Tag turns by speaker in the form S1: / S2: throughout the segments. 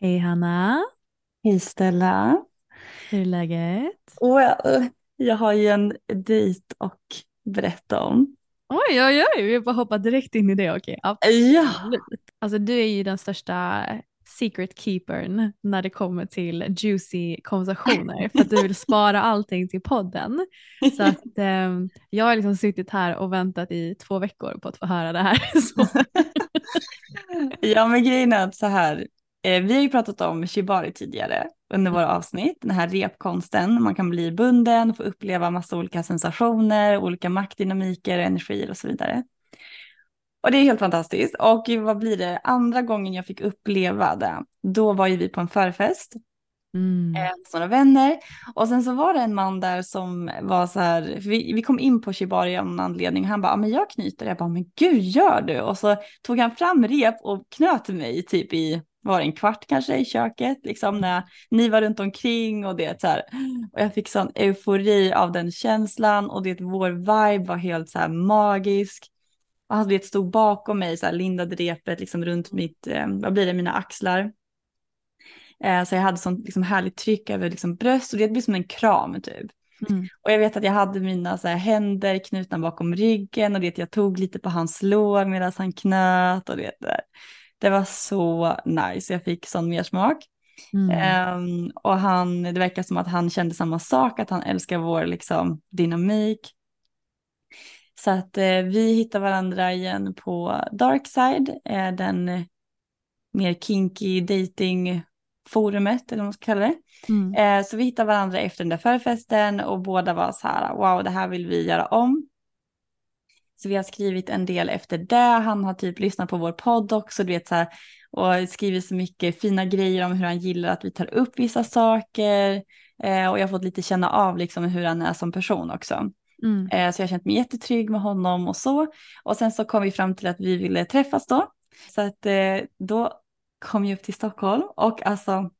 S1: Hej Hanna,
S2: Hej Stella.
S1: hur är läget?
S2: Well, jag har ju en dejt att berätta om.
S1: Oj, oj, oj, vi bara hoppar direkt in i det. Okej,
S2: Ja,
S1: absolut. Alltså du är ju den största secret keepern när det kommer till juicy konversationer för att du vill spara allting till podden. Så att ehm, jag har liksom suttit här och väntat i två veckor på att få höra det här.
S2: Ja men grejen är att så här, eh, vi har ju pratat om shibari tidigare under våra avsnitt, den här repkonsten, man kan bli bunden, få uppleva massa olika sensationer, olika maktdynamiker, energier och så vidare. Och det är helt fantastiskt. Och vad blir det, andra gången jag fick uppleva det, då var ju vi på en förfest
S1: mm.
S2: eh, hos några vänner. Och sen så var det en man där som var så här, vi, vi kom in på Shibari av någon anledning. Han bara, "Ja, men jag knyter. Jag bara, men gud gör du? Och så tog han fram rep och knöt mig typ i, var det en kvart kanske i köket, liksom när ni var runt omkring och det så här. Och jag fick sån eufori av den känslan och det vår vibe var helt så här magisk. Och han vet, stod bakom mig, så här, lindade repet liksom runt mitt, eh, vad blir det, mina axlar. Eh, så jag hade sånt liksom, härligt tryck över liksom, bröst och det blir som en kram typ.
S1: Mm.
S2: Och jag vet att jag hade mina så här, händer knutna bakom ryggen och det jag tog lite på hans lår medan han knöt och det där. Det var så nice, jag fick sån mersmak.
S1: Mm.
S2: Ehm, och han, det verkar som att han kände samma sak, att han älskar vår liksom, dynamik. Så att eh, vi hittar varandra igen på Darkside, eh, den mer kinky dating forumet eller vad man ska kalla det.
S1: Mm.
S2: Eh, så vi hittar varandra efter den där förfesten och båda var så här, wow det här vill vi göra om. Så vi har skrivit en del efter det, han har typ lyssnat på vår podd också, du vet så här, och skrivit så mycket fina grejer om hur han gillar att vi tar upp vissa saker. Eh, och jag har fått lite känna av liksom hur han är som person också.
S1: Mm.
S2: Eh, så jag har känt mig jättetrygg med honom och så. Och sen så kom vi fram till att vi ville träffas då. Så att eh, då kom jag upp till Stockholm och alltså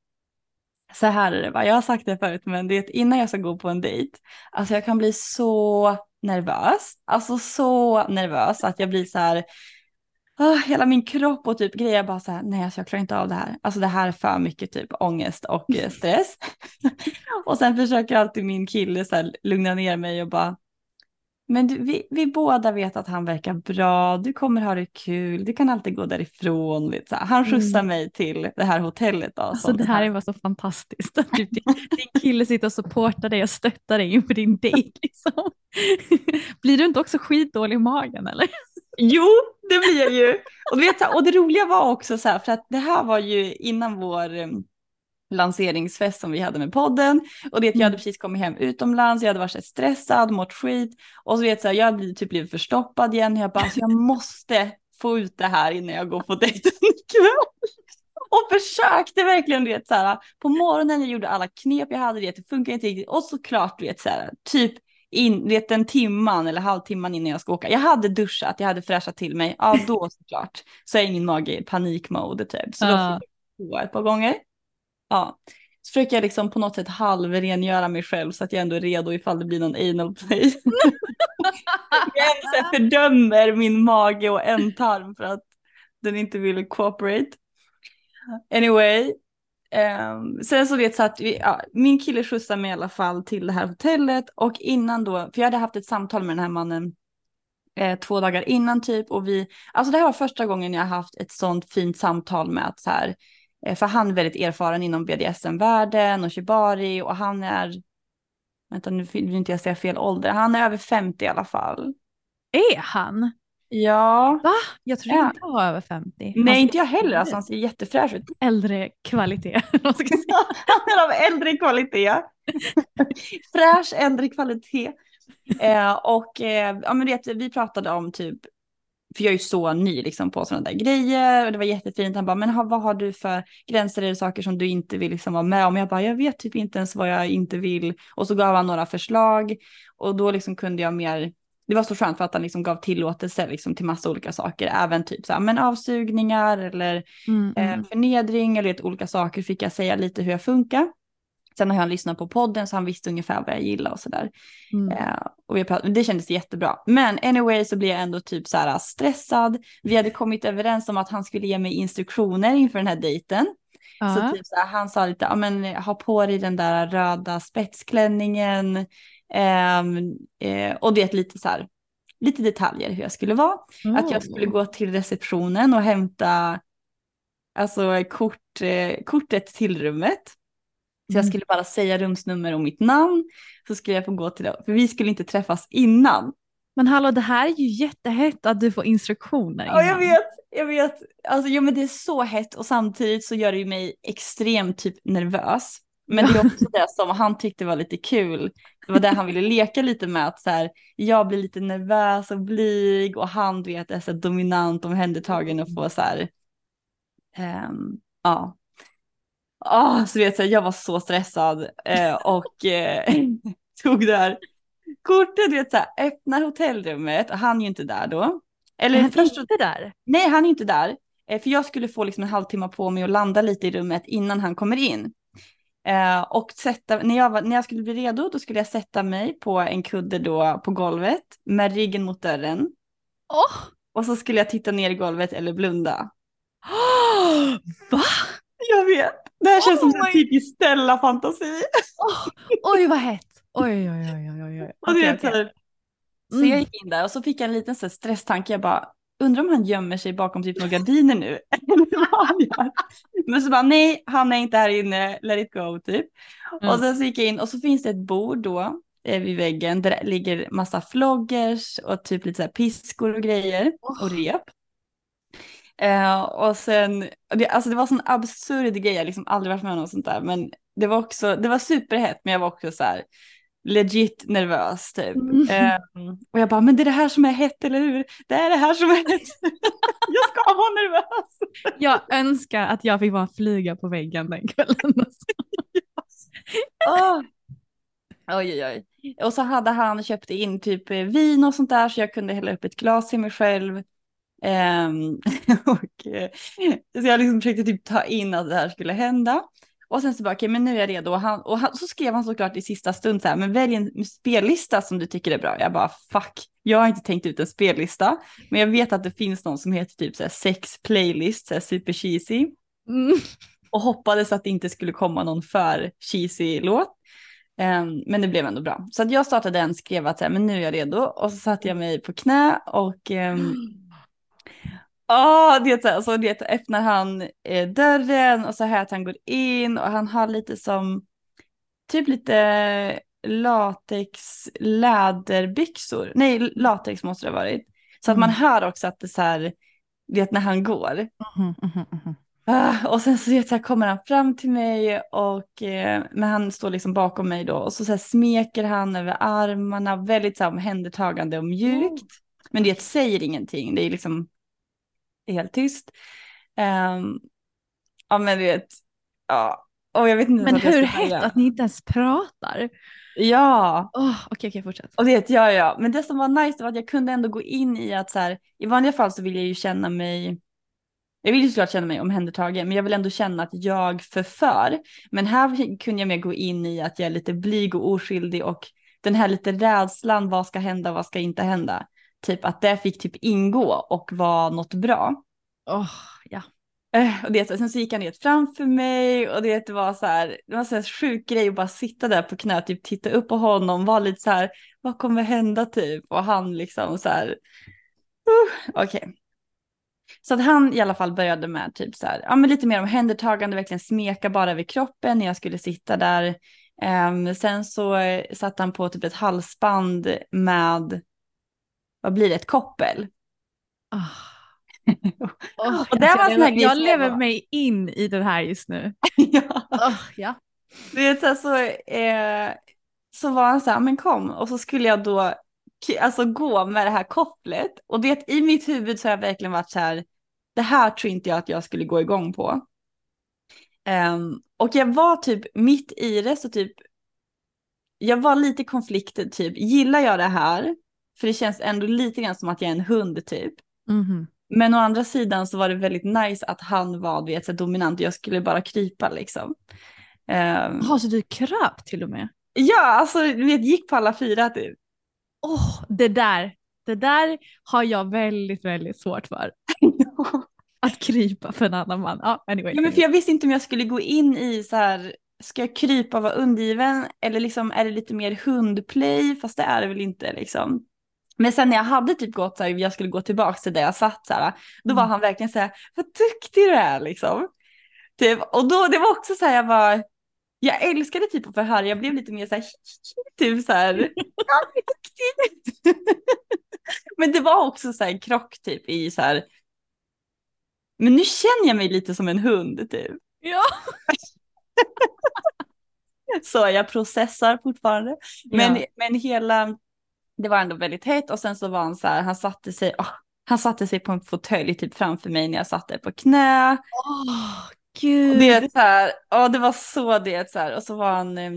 S2: så här är det va, jag har sagt det förut men det innan jag ska gå på en dejt, alltså jag kan bli så nervös, alltså så nervös att jag blir så här, ah, hela min kropp och typ grejer. Bara så här, nej alltså jag klarar inte av det här, alltså det här är för mycket typ ångest och eh, stress. och sen försöker alltid min kille så här lugna ner mig och bara, men du, vi, vi båda vet att han verkar bra, du kommer ha det kul, du kan alltid gå därifrån. Vet, så här. Han skjutsar mig till det här hotellet. Då,
S1: Alltså det här är bara så fantastiskt. Att typ din, din kille sitter och supportar dig och stöttar dig inför din dejt. Liksom. Blir du inte också skitdålig i magen eller?
S2: Jo, det blir jag ju. Och, vet, och det roliga var också så här, för att det här var ju innan vår um, lanseringsfest som vi hade med podden. Och det jag hade precis kommit hem utomlands, jag hade varit så stressad, mått skit. Och så vet här, jag hade typ blivit förstoppad igen. Jag bara, alltså, jag måste få ut det här innan jag går på dejten ikväll. Och försökte verkligen, du vet, så här, på morgonen jag gjorde alla knep jag hade, det, det funkar inte riktigt. Och såklart, du vet, så här, typ in, vet en timman eller halvtimman innan jag ska åka. Jag hade duschat, jag hade fräschat till mig. Ja, då såklart. Så är min mage i panikmode typ. Så då fick jag gå ett par gånger. Ja. Så försöker jag liksom på något sätt halvrengöra mig själv så att jag ändå är redo ifall det blir någon anal play. jag ändå så fördömer min mage och ändtarm för att den inte vill cooperate. Anyway, Um, sen så vet så att vi, ja, min kille skjutsade mig i alla fall till det här hotellet och innan då, för jag hade haft ett samtal med den här mannen eh, två dagar innan typ och vi, alltså det här var första gången jag haft ett sånt fint samtal med att så här, för han är väldigt erfaren inom BDSM-världen och shibari och han är, vänta nu vill inte jag säga fel ålder, han är över 50 i alla fall.
S1: Är han?
S2: Ja,
S1: Va? Jag trodde
S2: Ja.
S1: inte han var över 50. Han
S2: nej
S1: ser
S2: inte jag heller, alltså han ser jättefräsch ut.
S1: Äldre kvalitet.
S2: Han är av äldre kvalitet. Fräsch äldre kvalitet. Eh, och eh, ja, men det, vi pratade om typ, för jag är ju så ny liksom på sådana där grejer och det var jättefint. Han bara, men ha, vad har du för gränser? Det saker som du inte vill liksom vara med om? Jag bara, jag vet typ inte ens vad jag inte vill. Och så gav han några förslag och då liksom kunde jag mer det var så skönt för att han liksom gav tillåtelse liksom till massa olika saker, även typ så här, men avsugningar eller
S1: Mm,
S2: eh,
S1: mm.
S2: förnedring eller vet, olika saker fick jag säga lite hur jag funkar. Sen har han lyssnat på podden så han visste ungefär vad jag gillar och sådär.
S1: Mm.
S2: Eh, och vi pratade, det kändes jättebra. Men anyway så blev jag ändå typ så här stressad. Vi hade kommit överens om att han skulle ge mig instruktioner inför den här dejten. Så
S1: Ja.
S2: typ så här, han sa lite, ja men ha på dig den där röda spetsklänningen. ehm, eh, och det är lite så här, lite detaljer hur jag skulle vara. Att jag skulle
S1: Oh.
S2: gå till receptionen och hämta alltså, kort, eh, kortet till rummet. Så jag
S1: Mm.
S2: skulle bara säga rumsnummer och mitt namn. Så skulle jag få gå till det. För vi skulle inte träffas innan.
S1: Men hallå, det här är ju jättehett att du får instruktioner
S2: Ja, jag
S1: innan.
S2: vet. Jag vet. Alltså, ja, men det är så hett och samtidigt så gör det ju mig extremt typ nervös. Men det är också det som han tyckte var lite kul. Det var det han ville leka lite med. Att så här, jag blir lite nervös och blyg och han vet, är så dominant omhändertagen och får så här. ehm, ja. Ah, så vet jag, jag var så stressad eh, och eh, tog det här kortet, du vet så här, öppnar hotellrummet och han är ju inte där då. Eller
S1: Är han
S2: först,
S1: inte där?
S2: nej han är inte där. Eh, för jag skulle få liksom en halvtimme på mig att landa lite i rummet innan han kommer in. Eh, och sätta, när, jag var, när jag skulle bli redo då skulle jag sätta mig på en kudde då på golvet med ryggen mot dörren.
S1: Åh!
S2: Och så skulle jag titta ner i golvet eller blunda.
S1: Va?
S2: Jag vet, det här känns som
S1: Oh
S2: en
S1: my-
S2: typisk Stella-fantasi.
S1: Åh, oj vad hett. Oj oj oj oj oj.
S2: Och du
S1: Okej,
S2: vet, så, så
S1: Mm.
S2: jag gick in där och så fick jag en liten så stresstanke. Jag bara, undrar om han gömmer sig bakom typ några gardiner nu. Eller vad han gör. Men så bara, nej, han är inte här inne, let it go typ.
S1: Mm.
S2: Och sen så gick jag in och så finns det ett bord då eh, vid väggen där det ligger massa floggers och typ lite så här piskor och grejer och rep. Eh, och sen, det, alltså det var sån absurd grej, jag liksom aldrig varit med om något sånt där. Men det var också, det var superhett men jag var också så här legit nervös typ.
S1: Mm.
S2: Eh, och jag bara, men det är det här som är hett, eller hur? Det är det här som är hett. jag ska vara nervös.
S1: Jag önskar att jag fick vara en flyga på väggen den kvällen.
S2: Åh. Oj, oj, oj. Och så hade han köpt in typ vin och sånt där så jag kunde hälla upp ett glas till mig själv. Ehm, och, eh, så jag liksom försökte typ ta in att det här skulle hända. Och sen så bara, okej men nu är jag redo. Och, han, och han, så skrev han såklart i sista stund så här, men välj en spellista som du tycker är bra. Jag bara, fuck, jag har inte tänkt ut en spellista. Men jag vet att det finns någon som heter typ så här sex playlist, så här super cheesy.
S1: Mm.
S2: Och hoppades att det inte skulle komma någon för cheesy låt. Ehm, men det blev ändå bra. Så att jag startade den, skrev att så här, men nu är jag redo. Och så satte jag mig på knä och um, Ja, det är så här, så det öppnar han eh, dörren och så här att han går in och han har lite som typ lite latex läderbyxor. Nej, latex måste det ha varit. Så att man
S1: Mm.
S2: hör också att det så här, vet när han går.
S1: Mhm, mhm.
S2: Ah, och sen så, vet jag, kommer han fram till mig och eh, men han står liksom bakom mig då och så, så här, smeker han över armarna, väldigt så här, omhändertagande och mjukt. Men det säger ingenting, det är liksom helt tyst. Ehm, ja men du vet, ja. Och jag vet inte
S1: Men hur hett att ni inte ens pratar?
S2: Ja,
S1: Oh, Okej, okej, fortsätt.
S2: och det ja, ja. Men det som var nice var att jag kunde ändå gå in i att så här, i vanliga fall så vill jag ju känna mig, jag vill ju såklart känna mig omhändertagen, men jag vill ändå känna att jag förför. Men här kunde jag mer gå in i att jag är lite blyg och oskyldig och den här lite rädslan, vad ska hända, vad ska inte hända? Typ att det fick typ ingå och var något bra.
S1: Oh, ja.
S2: Eh, och det, sen så gick han ner framför mig och det var så här, det var så här sjuk grej att bara sitta där på knä, typ titta upp på honom, vara lite så här, vad kommer hända typ? Och han liksom så här, uh, okej. Så att han i alla fall började med typ så här, ja men lite mer omhändertagande, verkligen smeka bara vid kroppen när jag skulle sitta där. Ehm, sen så eh, satte han på typ ett halsband med, vad blir det, ett koppel.
S1: Oh. Oh,
S2: Och det var en sån här
S1: jag jag lever
S2: var-
S1: mig in i den här just nu.
S2: ja.
S1: Oh, ja.
S2: Du vet så, här, så, eh, så var han så här, men kom. Och så skulle jag då alltså, gå med det här kopplet. Och du vet, i mitt huvud så har jag verkligen varit så här, det här tror inte jag att jag skulle gå igång på. Ehm, och jag var typ mitt i det, så typ, jag var lite konfliktad typ, gillar jag det här? För det känns ändå lite grann som att jag är en hund typ.
S1: Mhm.
S2: Men å andra sidan så var det väldigt nice att han var du vet, så dominant, jag skulle bara krypa liksom. Ehm,
S1: Jaha, så du kröp till och med?
S2: Ja, alltså du vet, gick på alla fyra typ.
S1: Åh, det där, det där har jag väldigt, väldigt svårt för. Att krypa för en annan man. Ja, anyway.
S2: ja, men för jag visste inte om jag skulle gå in i så här, ska jag krypa och vara undergiven eller liksom är det lite mer hundplay, fast det är det väl inte liksom. Men sen när jag hade typ gått så här, jag skulle gå tillbaka till där jag satt så här, då var
S1: Mm.
S2: han verkligen så här, vad duktig du är liksom. Typ, och då, det var också så här, jag var, jag älskade typ att förhöra, jag blev lite mer så här, typ så här. Men det var också så här en krock typ i så här, men nu känner jag mig lite som en hund typ.
S1: Ja.
S2: Så jag processar fortfarande. Men,
S1: Ja.
S2: men hela, det var ändå väldigt hett och sen så var han så här, han satte sig, åh, han satte sig på en fåtölj typ framför mig när jag satt där på knä. Och
S1: gud.
S2: det är så här, ja det var så det så här. Och så var han, eh,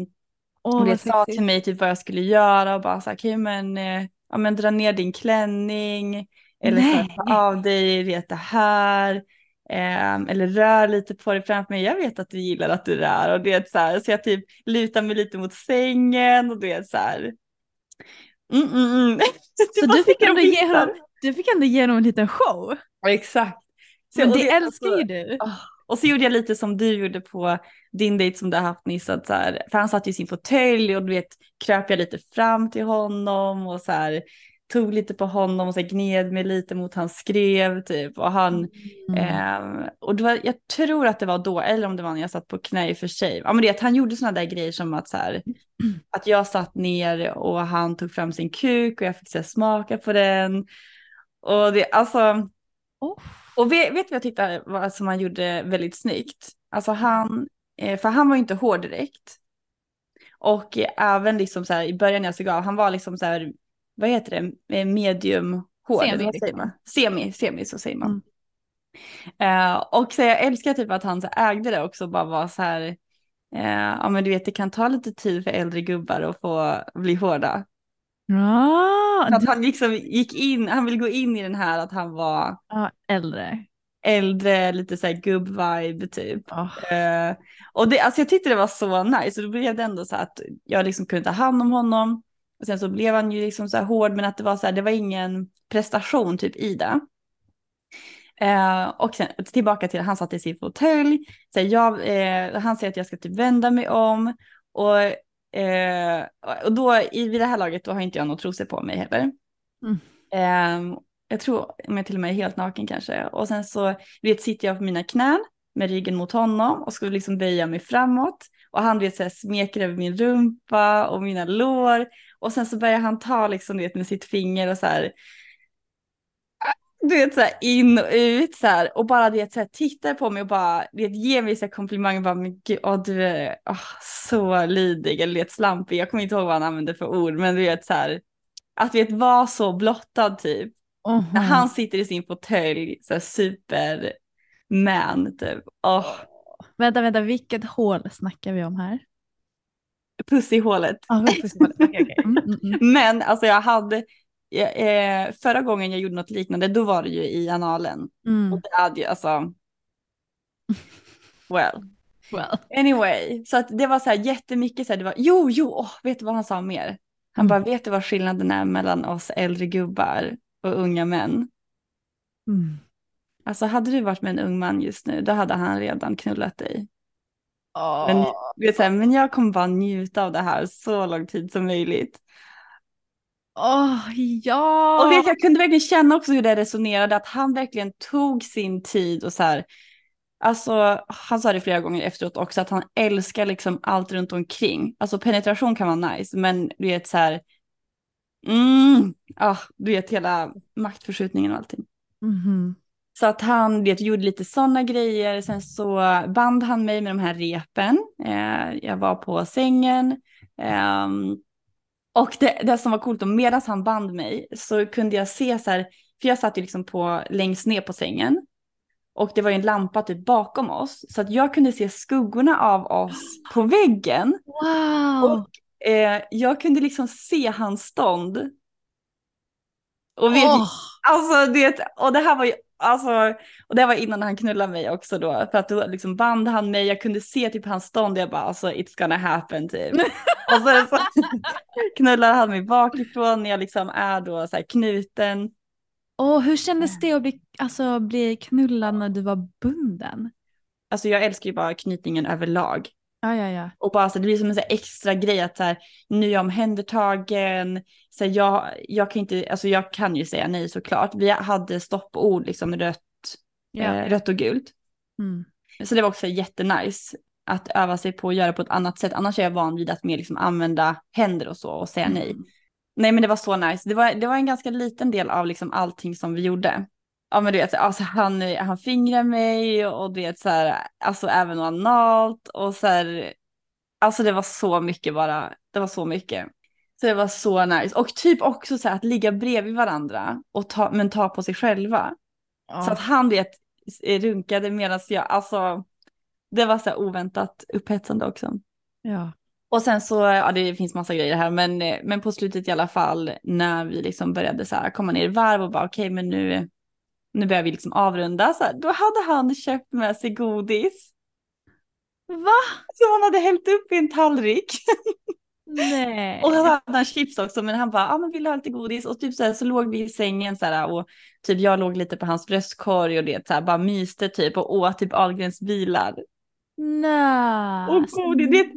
S1: Åh,
S2: och det sa till mig typ vad jag skulle göra och bara så här, okej men, eh, ja men dra ner din klänning. Eller så här, ta av dig det här. ehm, eller rör lite på dig framför mig. Jag vet att du gillar att du rör. Och det är så här, så jag typ lutar mig lite mot sängen och det är så här. Mm, mm, mm.
S1: Så du fick, ändå ge honom, du fick ändå ge honom en liten show.
S2: Ja, exakt. Så-
S1: Men det älskar ju du.
S2: Ah, Och så gjorde jag lite som du gjorde på din dejt som du har haft nyss. Att så här, för han satt i sin fåtölj och du vet kröp jag lite fram till honom och så här tog lite på honom och så gned mig lite mot hans skrev typ. Och han,
S1: Mm.
S2: ehm, och det var, jag tror att det var då, eller om det var när jag satt på knä i och för sig. Ja men det, att han gjorde sådana där grejer som att så här, att jag satt ner och han tog fram sin kuk och jag fick så här, smaka på den. Och det, alltså,
S1: Åh.
S2: och vet, vet vad jag tyckte var, som han gjorde väldigt snyggt? Alltså han, eh, för han var ju inte hård direkt. Och eh, även liksom så här i början när jag såg av, han var liksom så här, vad heter det, Eh, medium hård,
S1: Semi,
S2: säger man? Semi, semi så säger man.
S1: Mm.
S2: Eh, och så jag älskar typ att han så ägde det också, bara var så här, eh, ja men du vet det kan ta lite tid för äldre gubbar att få bli hårda.
S1: Ja,
S2: Att han liksom gick in, han vill gå in i den här att han var
S1: ja, äldre.
S2: äldre, lite så här gubb-vibe typ.
S1: Åh.
S2: Eh, och det, alltså jag tyckte det var så nice, och då blev det ändå så att jag liksom kunde ta hand om honom. Och sen så blev han ju liksom så här hård, men att det var så här, det var ingen prestation typ i det. Eh, och sen tillbaka till, han satt i sin fåtölj, eh, han säger att jag ska typ vända mig om. Och, eh, och då i vid det här laget då har inte jag några trosor på mig heller.
S1: Mm.
S2: Eh, jag tror om jag till och med är helt naken kanske. Och sen så vet, sitter jag på mina knän med ryggen mot honom och ska liksom böja mig framåt. Och han vet, så här, smeker över min rumpa och mina lår. Och sen så börjar han ta liksom, du vet, med sitt finger och så här. Du vet så här in och ut så här. Och bara det så här, tittar på mig och bara du vet, ger mig så här komplimanger. Bara, men gud, åh, du är åh, så lydig eller du vet, slampig. Jag kommer inte ihåg vad han använde för ord. Men du vet så här. Att vet, vara så blottad typ.
S1: Mhm.
S2: När han sitter i sin fåtölj, så här superman typ. Åh,
S1: Vänta, vänta, vilket hål snackar vi om här?
S2: puss i hålet.
S1: Ah, puss i hålet. Okay, okay. Mm, mm, mm.
S2: Men alltså jag hade, eh, förra gången jag gjorde något liknande, då var det ju i analen.
S1: Mm.
S2: Och det hade ju alltså, well.
S1: Well.
S2: Anyway, så att det var så här jättemycket så här, det var, jo, jo, oh, vet du vad han sa mer? Han
S1: Mm.
S2: bara, vet du vad skillnaden är mellan oss äldre gubbar och unga män?
S1: Mm.
S2: Alltså hade du varit med en ung man just nu, då hade han redan knullat dig.
S1: Åh.
S2: Men, vet, så här, men jag kommer bara njuta av det här så lång tid som möjligt.
S1: Åh, ja.
S2: Och jag kunde verkligen känna också hur det resonerade, att han verkligen tog sin tid och så här, alltså han sa det flera gånger efteråt också, att han älskar liksom allt runt omkring. Alltså penetration kan vara nice, men du vet så här, mm, ah, du vet hela maktförskjutningen och allting.
S1: Mhm.
S2: Så att han vet, gjorde lite sådana grejer, sen så band han mig med de här repen. Eh, jag var på sängen. ehm, och det, det som var coolt, medan han band mig så kunde jag se så här, för jag satt ju liksom på, längst ner på sängen. Och det var ju en lampa typ bakom oss, så att jag kunde se skuggorna av oss på väggen.
S1: Wow.
S2: Och eh, jag kunde liksom se hans stånd. Och vet,
S1: Åh.
S2: Alltså det, och det här var ju, alltså, och det var innan han knullade mig också då, för att då liksom band han mig, jag kunde se typ hans stånd, jag bara alltså it's gonna happen typ. och så, så knullar han mig bakifrån när jag liksom är då så här knuten.
S1: Åh, hur kändes det att bli, alltså, bli knullad när du var bunden?
S2: Alltså jag älskar ju bara knytningen överlag.
S1: Ja, ja, ja.
S2: Och bara så det blir som en så extra grej att så här, nu är jag omhändertagen, så här, jag, jag kan inte, alltså jag kan ju säga nej såklart. Vi hade stoppord liksom rött,
S1: Ja.
S2: eh, rött och gult.
S1: Mm.
S2: Så det var också jättenice att öva sig på att göra på ett annat sätt. Annars är jag van vid att mer liksom använda händer och så och säga nej.
S1: Mm.
S2: Nej men det var så nice. Det var, det var en ganska liten del av liksom allting som vi gjorde. Ja men du vet, alltså han, han fingrar mig och du vet så här, alltså även analt och så här, alltså det var så mycket bara, det var så mycket. Så det var så nice. Och typ också så här att ligga bredvid varandra och ta, men ta på sig själva. Så att han vet, runkade medan jag, alltså det var så här oväntat upphetsande också.
S1: ja.
S2: Och sen så, ja det finns massa grejer här, men, men på slutet i alla fall när vi liksom började så här komma ner i varv och bara okej men nu, nu börjar vi liksom avrunda, så här, då hade han köpt med sig godis
S1: Va?
S2: som han hade hällt upp i en tallrik.
S1: Nej.
S2: Och så hade han chips också, men han bara, ah, men vill du ha lite godis? Och typ så här så låg vi i sängen så här och typ jag låg lite på hans bröstkorg och det så här bara myste typ och åt typ Ahlgrens bilar.
S1: Nej.
S2: Och godis, det,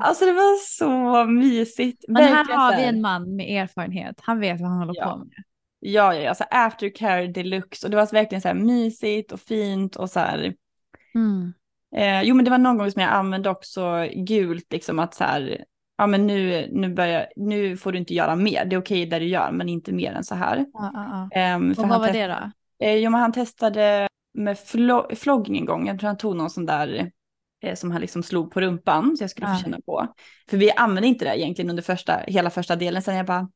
S2: alltså det var så mysigt.
S1: Men här har vi en man med erfarenhet. Han vet vad han håller
S2: Ja.
S1: på med.
S2: Ja, ja, alltså aftercare deluxe och det var verkligen så här mysigt och fint och så här.
S1: Mm.
S2: Eh, jo, men det var någon gång som jag använde också gult, liksom att så här, ja men nu, nu, börjar, nu får du inte göra mer, det är okej där du gör, men inte mer än så här.
S1: Ja, ja, ja.
S2: För
S1: Och vad var det då?
S2: Eh, jo, men han testade med flo- flogging en gång, jag tror han tog någon sån där eh, som han liksom slog på rumpan så jag skulle få känna på. För vi använde inte det egentligen under första, hela första delen, sen jag bara,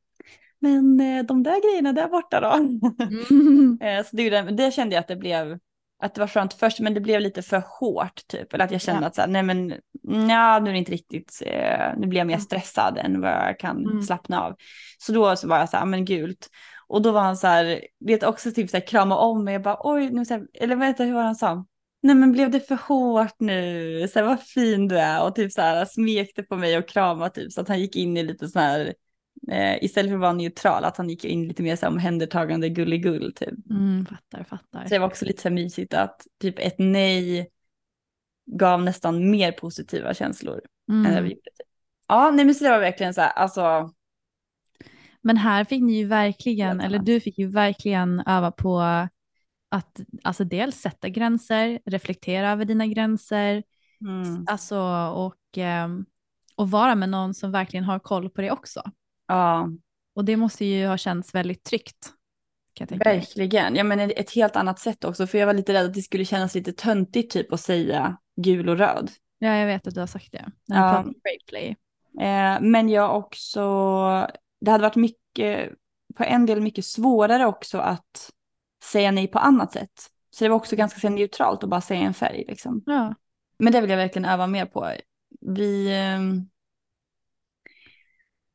S2: men eh, de där grejerna där borta då?
S1: Mm.
S2: Eh, så det, det kände jag att det blev, att det var skönt först, men det blev lite för hårt typ. Eller att jag kände
S1: Ja.
S2: att så här, nej men, nja, nu är det inte riktigt, eh, nu blir jag mer stressad än vad jag kan
S1: Mm.
S2: slappna av. Så då så var jag så här, men gult. Och då var han så här, vet också typ så här krama om mig, jag bara oj, nu så här, eller du hur han sa? Nej men blev det för hårt nu? Så här, vad fin du är och typ så här smekte på mig och kramade typ så att han gick in i lite så här eh, istället för att vara neutral, att han gick in lite mer så här omhändertagande gulligull typ.
S1: Mm, fattar, fattar.
S2: Så det var också lite så här mysigt att typ ett nej gav nästan mer positiva känslor än det vi
S1: Mm.
S2: Typ. Ja, nej men så det var verkligen så här, alltså,
S1: Men här fick ni ju verkligen, eller du fick ju verkligen öva på att alltså dels sätta gränser, reflektera över dina gränser,
S2: mm,
S1: alltså och, ehm, och vara med någon som verkligen har koll på det också.
S2: Ja,
S1: Och det måste ju ha känts väldigt tryggt.
S2: Verkligen. Ja men ett helt annat sätt också, för jag var lite rädd att det skulle kännas lite töntigt typ att säga gul och röd.
S1: Ja, jag vet att du har sagt det.
S2: Ja.
S1: play.
S2: Eh, men jag också, det hade varit mycket, på en del mycket svårare också att säga nej på annat sätt. Så det var också ganska så här neutralt att bara säga en färg liksom.
S1: Ja.
S2: Men det vill jag verkligen öva mer på. Vi, eh,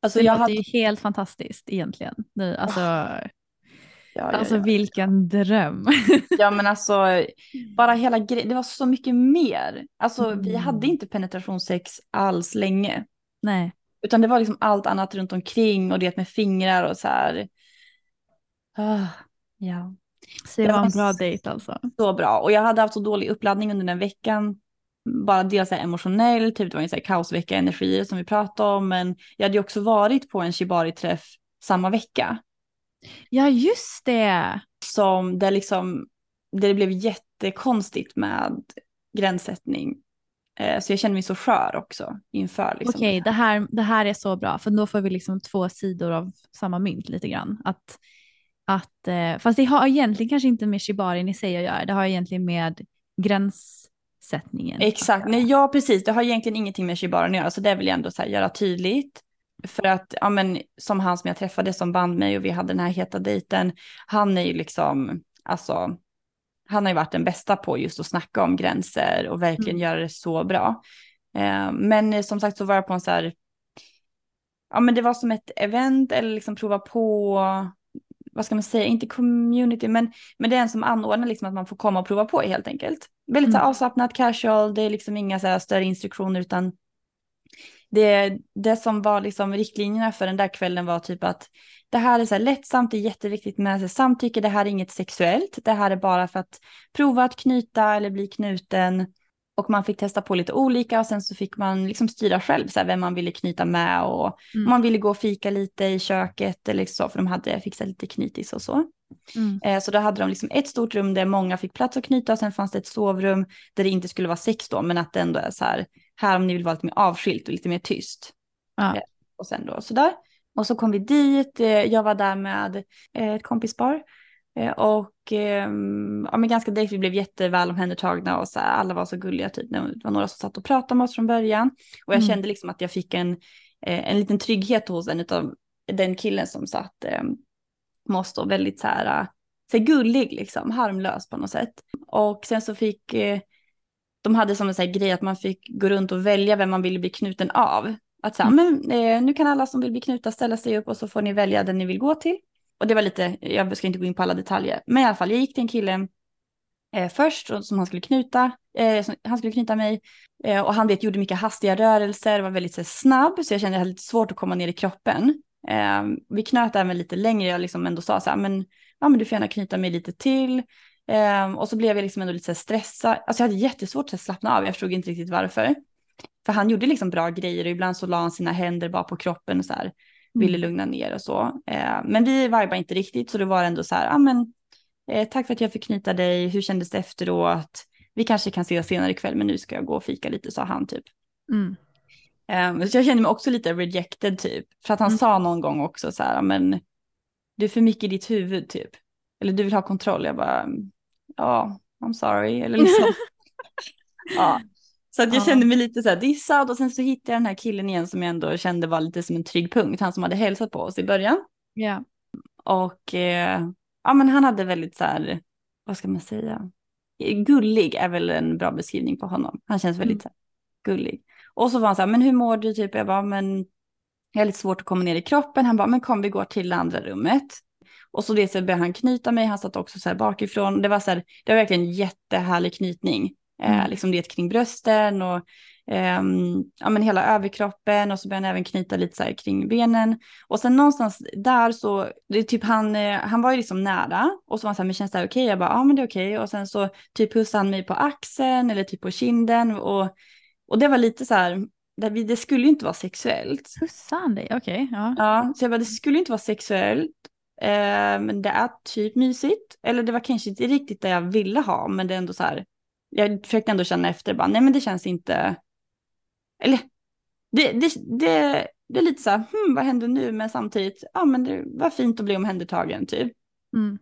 S2: Alltså,
S1: det
S2: jag
S1: låter
S2: hade,
S1: ju helt fantastiskt egentligen. Nu, alltså,
S2: ja, ja,
S1: alltså
S2: ja.
S1: vilken dröm.
S2: ja men alltså bara hela grejen, det var så mycket mer. Alltså vi
S1: Mm.
S2: hade inte penetrationssex alls länge.
S1: Nej.
S2: Utan det var liksom allt annat runt omkring och det med fingrar och så här. Ah, ja,
S1: Så det
S2: Det
S1: var en bra dejt alltså.
S2: så bra. Och jag hade haft så dålig uppladdning under den veckan. Bara dels så emotionell, typ det var en så här kaosvecka, energier som vi pratade om. Men jag hade ju också varit på en shibari-träff samma vecka.
S1: Ja just det.
S2: Som där liksom, där det blev jättekonstigt med gränssättning. Eh, så jag kände mig så skör också inför. Liksom,
S1: Okej, det, här, det här är så bra för då får vi liksom två sidor av samma mynt lite grann. Att, att, eh, fast det har egentligen kanske inte med shibarin i sig att göra, det har egentligen med gränssättningen.
S2: Exakt, nej ja precis, det har egentligen ingenting med Shibaran att göra, så det vill jag ändå så här, göra tydligt. För att, ja men som han som jag träffade som band mig och vi hade den här heta dejten, han är ju liksom, alltså, han har ju varit den bästa på just att snacka om gränser och verkligen
S1: Mm.
S2: göra det så bra. Eh, men eh, som sagt så var jag på en så här, ja men det var som ett event eller liksom prova på, vad ska man säga, inte community, men, men det är en som anordnar liksom att man får komma och prova på helt enkelt. Väldigt så
S1: Mm.
S2: avslappnat, casual, det är liksom inga så här större instruktioner utan det, det som var liksom riktlinjerna för den där kvällen var typ att det här är så här lättsamt, det är jätteviktigt med samtycke, det här är inget sexuellt, det här är bara för att prova att knyta eller bli knuten. Och man fick testa på lite olika och sen så fick man liksom styra själv så här, vem man ville knyta med och
S1: Mm.
S2: om man ville gå och fika lite i köket eller så, för de hade fixat lite knytis och så.
S1: Mm.
S2: Eh, Så då hade de liksom ett stort rum där många fick plats att knyta och sen fanns det ett sovrum där det inte skulle vara sex då, men att det ändå är så här, här om ni vill vara lite mer avskilt och lite mer tyst.
S1: Ja.
S2: Eh, Och sen då sådär. Och så kom vi dit, eh, jag var där med eh, ett kompispar. Eh, Och ehm, ja, men ganska direkt, vi blev jätteväl omhändertagna och så här, alla var så gulliga. Typ. Det var några som satt och pratade med oss från början. Och jag
S1: Mm.
S2: kände liksom att jag fick en, eh, en liten trygghet hos en av den killen som satt eh, med oss då, väldigt så här, så här gullig liksom, harmlös på något sätt. Och sen så fick, eh, de hade som en så här grej att man fick gå runt och välja vem man ville bli knuten av. Att så här, men eh, nu kan alla som vill bli knutna ställa sig upp och så får ni välja den ni vill gå till. Och det var lite, jag ska inte gå in på alla detaljer, men i alla fall jag gick till en kille eh, först och, som han skulle knyta, eh, som, han skulle knyta mig eh, och han vet, gjorde mycket hastiga rörelser, var väldigt så snabb så jag kände att jag hade lite svårt att komma ner i kroppen. Eh, vi knöt även lite längre, jag liksom ändå sa så här, men, ja, men du får gärna knyta mig lite till. Eh, och så blev jag liksom ändå lite så stressad, alltså jag hade jättesvårt att slappna av, jag förstod inte riktigt varför. För han gjorde liksom bra grejer och ibland så la han sina händer bara på kroppen och så här ville lugna ner och så. Eh, men vi vibade inte riktigt så det var ändå så här, ja men eh, tack för att jag fick knyta dig, hur kändes det efteråt? Vi kanske kan ses senare ikväll men nu ska jag gå och fika lite, sa han typ.
S1: Mm.
S2: Eh, så jag kände mig också lite rejected typ. För att han
S1: Mm.
S2: sa någon gång också så här, "Ja, men du är för mycket i ditt huvud typ. Eller du vill ha kontroll. Jag bara, ja, I'm sorry. Eller liksom. ja. Så att jag
S1: Ja.
S2: kände mig lite så här dissad och sen så hittade jag den här killen igen som jag ändå kände var lite som en trygg punkt. Han som hade hälsat på oss i början.
S1: Ja.
S2: Och eh, ja, men han hade väldigt så här, vad ska man säga? Gullig är väl en bra beskrivning på honom. Han känns väldigt så här, gullig. Och så var han så här, men hur mår du? Typ, jag bara, men jag har lite svårt att komma ner i kroppen. Han bara, men kom vi går till det andra rummet. Och så det så började han knyta mig, han satt också så här bakifrån. Det var så här, det var verkligen en jättehärlig knytning. Eh,
S1: Mm.
S2: liksom det kring brösten och ehm, ja, men hela överkroppen och så började han även knyta lite så här kring benen. Och sen någonstans där så, det typ han, eh, han var ju liksom nära och så var han så här, men känns det här okej? Jag bara, ja men det är okej. Och sen så typ pussade han mig på axeln eller typ på kinden och, och det var lite så här, det, skulle ju inte vara sexuellt.
S1: Pussade han dig? Okej, ja.
S2: Ja, så jag bara, det skulle inte vara sexuellt. Eh, men det är typ mysigt. Eller det var kanske inte riktigt det jag ville ha, men det är ändå så här. Jag försökte ändå känna efter, bara, nej men det känns inte. Eller, det, det, det, det är lite så här, hmm, vad händer nu? Men samtidigt, ja men det var fint att bli omhändertagen typ.
S1: Mm.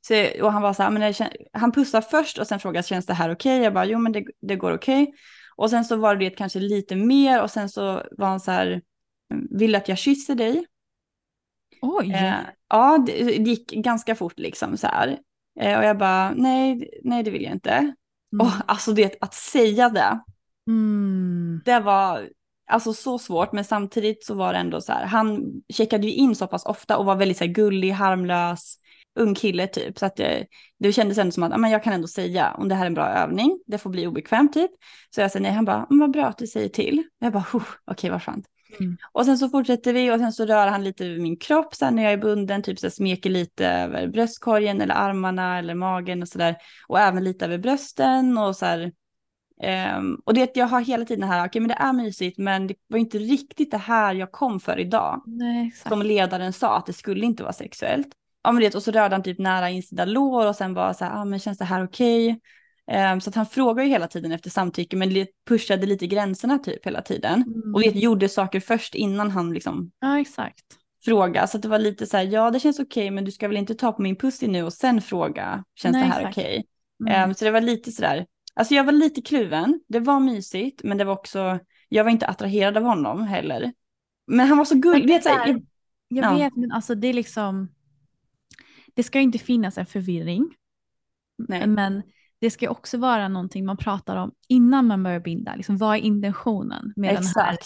S2: Så, och han var så här, men det, han pussar först och sen frågar känns det här okej? Jag bara, jo men det, det går okej. Och sen så var det kanske lite mer och sen så var han så här, vill att jag kysser dig?
S1: Oj.
S2: Eh, ja, det, det gick ganska fort liksom så här. Eh, och jag bara, nej, nej det vill jag inte.
S1: Mm.
S2: Och alltså det, att säga det,
S1: Mm.
S2: det var, alltså så svårt, men samtidigt så var det ändå så här, han checkade ju in så pass ofta och var väldigt så här gullig, harmlös, ung kille typ. Så att det, det kändes ändå som att men jag kan ändå säga om det här är en bra övning, det får bli obekvämt typ. Så jag sa nej, han bara, men vad bra att du säger till. Jag bara, okej okay, vad skönt. Mm. Och sen så fortsätter vi och sen så rör han lite över min kropp sen när jag är bunden, typ så här smeker lite över bröstkorgen eller armarna eller magen och sådär. Och även lite över brösten och så här. Um, och det jag har hela tiden här, okej okay, men det är mysigt men det var inte riktigt det här jag kom för idag.
S1: Nej,
S2: Som ledaren sa att det skulle inte vara sexuellt. Ja men det, och så rörde han typ nära insida lår och sen var så här, ah, men känns det här okej? Okay? Um, så att han frågar ju hela tiden efter samtycke men pushade lite gränserna typ hela tiden. Mm. Och vet, gjorde saker först innan han liksom
S1: ja, exakt.
S2: fråga. Så att det var lite så här, ja det känns okej okay, men du ska väl inte ta på min pussy nu och sen fråga, känns Nej, det här okej? Okay? Mm. Um, så det var lite sådär, alltså jag var lite kluven, det var mysigt men det var också, jag var inte attraherad av honom heller. Men han var så gullig.
S1: Jag, jag, jag vet men alltså det är liksom, det ska inte finnas en förvirring. Nej. Men det ska också vara någonting man pratar om innan man börjar binda. Liksom, vad är intentionen med den här,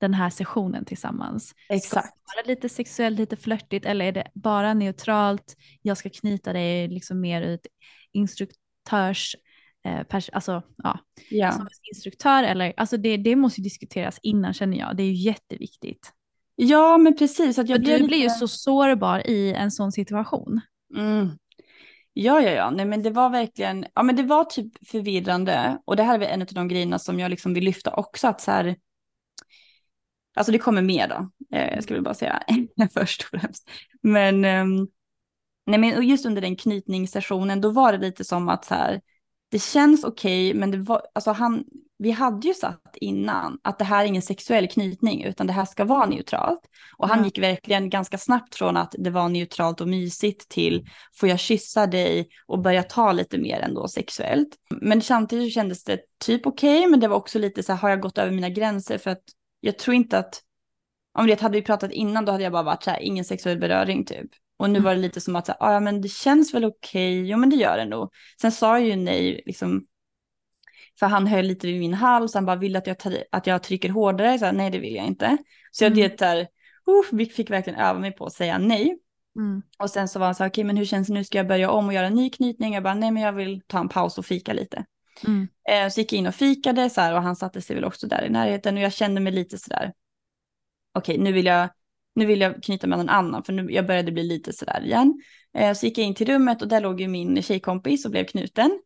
S1: den här sessionen tillsammans?
S2: Exakt. Ska
S1: det vara lite sexuellt, lite flörtigt eller är det bara neutralt? Jag ska knyta dig liksom mer ut instruktörs eh, pers- alltså, ja, ja. som instruktör eller alltså det, det måste diskuteras innan känner jag. Det är ju jätteviktigt.
S2: Ja men precis. Att jag
S1: För du lite... blir ju så sårbar i en sån situation.
S2: Mm. Ja, ja, ja, nej men det var verkligen, ja men det var typ förvirrande. Och det här är väl en av de grejerna som jag liksom vill lyfta också att så här, alltså det kommer mer då, eh, jag ska väl bara säga först och främst, men, eh, nej men just under den knytningssessionen då var det lite som att så här, det känns okej, okay, men det var, alltså han, vi hade ju satt innan att det här är ingen sexuell knytning utan det här ska vara neutralt. Och han mm. gick verkligen ganska snabbt från att det var neutralt och mysigt till får jag kyssa dig och börja ta lite mer ändå sexuellt. Men samtidigt kändes det typ okej, okay, men det var också lite så här, har jag gått över mina gränser för att jag tror inte att, om det hade vi pratat innan då hade jag bara varit så här, ingen sexuell beröring typ. Och nu mm. var det lite som att, så här, ah, ja men det känns väl okej, okay. jo men det gör det nog. Sen sa jag ju nej, liksom för han höll lite vid min hals, han bara vill att jag, att jag trycker hårdare, så här, nej det vill jag inte. Så jag mm. det där, uh, fick verkligen öva mig på att säga nej. Mm. Och sen så var han så här, okej okay, men hur känns det nu, ska jag börja om och göra en ny knytning? Jag bara, nej men jag vill ta en paus och fika lite. Mm. Eh, så gick jag in och fikade så här, och han satte sig väl också där i närheten och jag kände mig lite så där, okej okay, nu vill jag nu vill jag knyta med någon annan för nu, jag började bli lite sådär igen. Eh, så gick jag in till rummet och där låg ju min tjejkompis och blev knuten.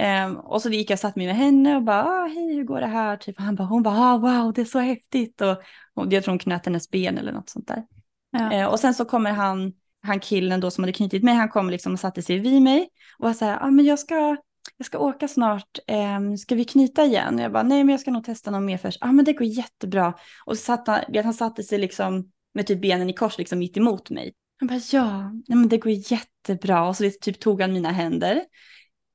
S2: Um, och så gick jag och satt mig med henne och bara, ah, hej hur går det här? Typ, och han bara, hon bara, ah, wow det är så häftigt. Och, och jag tror hon knöt hennes ben eller något sånt där. Ja. Uh, och sen så kommer han, han killen då som hade knutit mig, han kom liksom och satte sig vid mig och var så här, ah, men jag ska, jag ska åka snart, um, ska vi knyta igen? Jag bara, nej men jag ska nog testa någon mer först. Ja ah, men det går jättebra. Och så satt han, han satte sig liksom med typ benen i kors liksom mitt emot mig. Han bara, ja, nej, men det går jättebra. Och så typ tog han mina händer.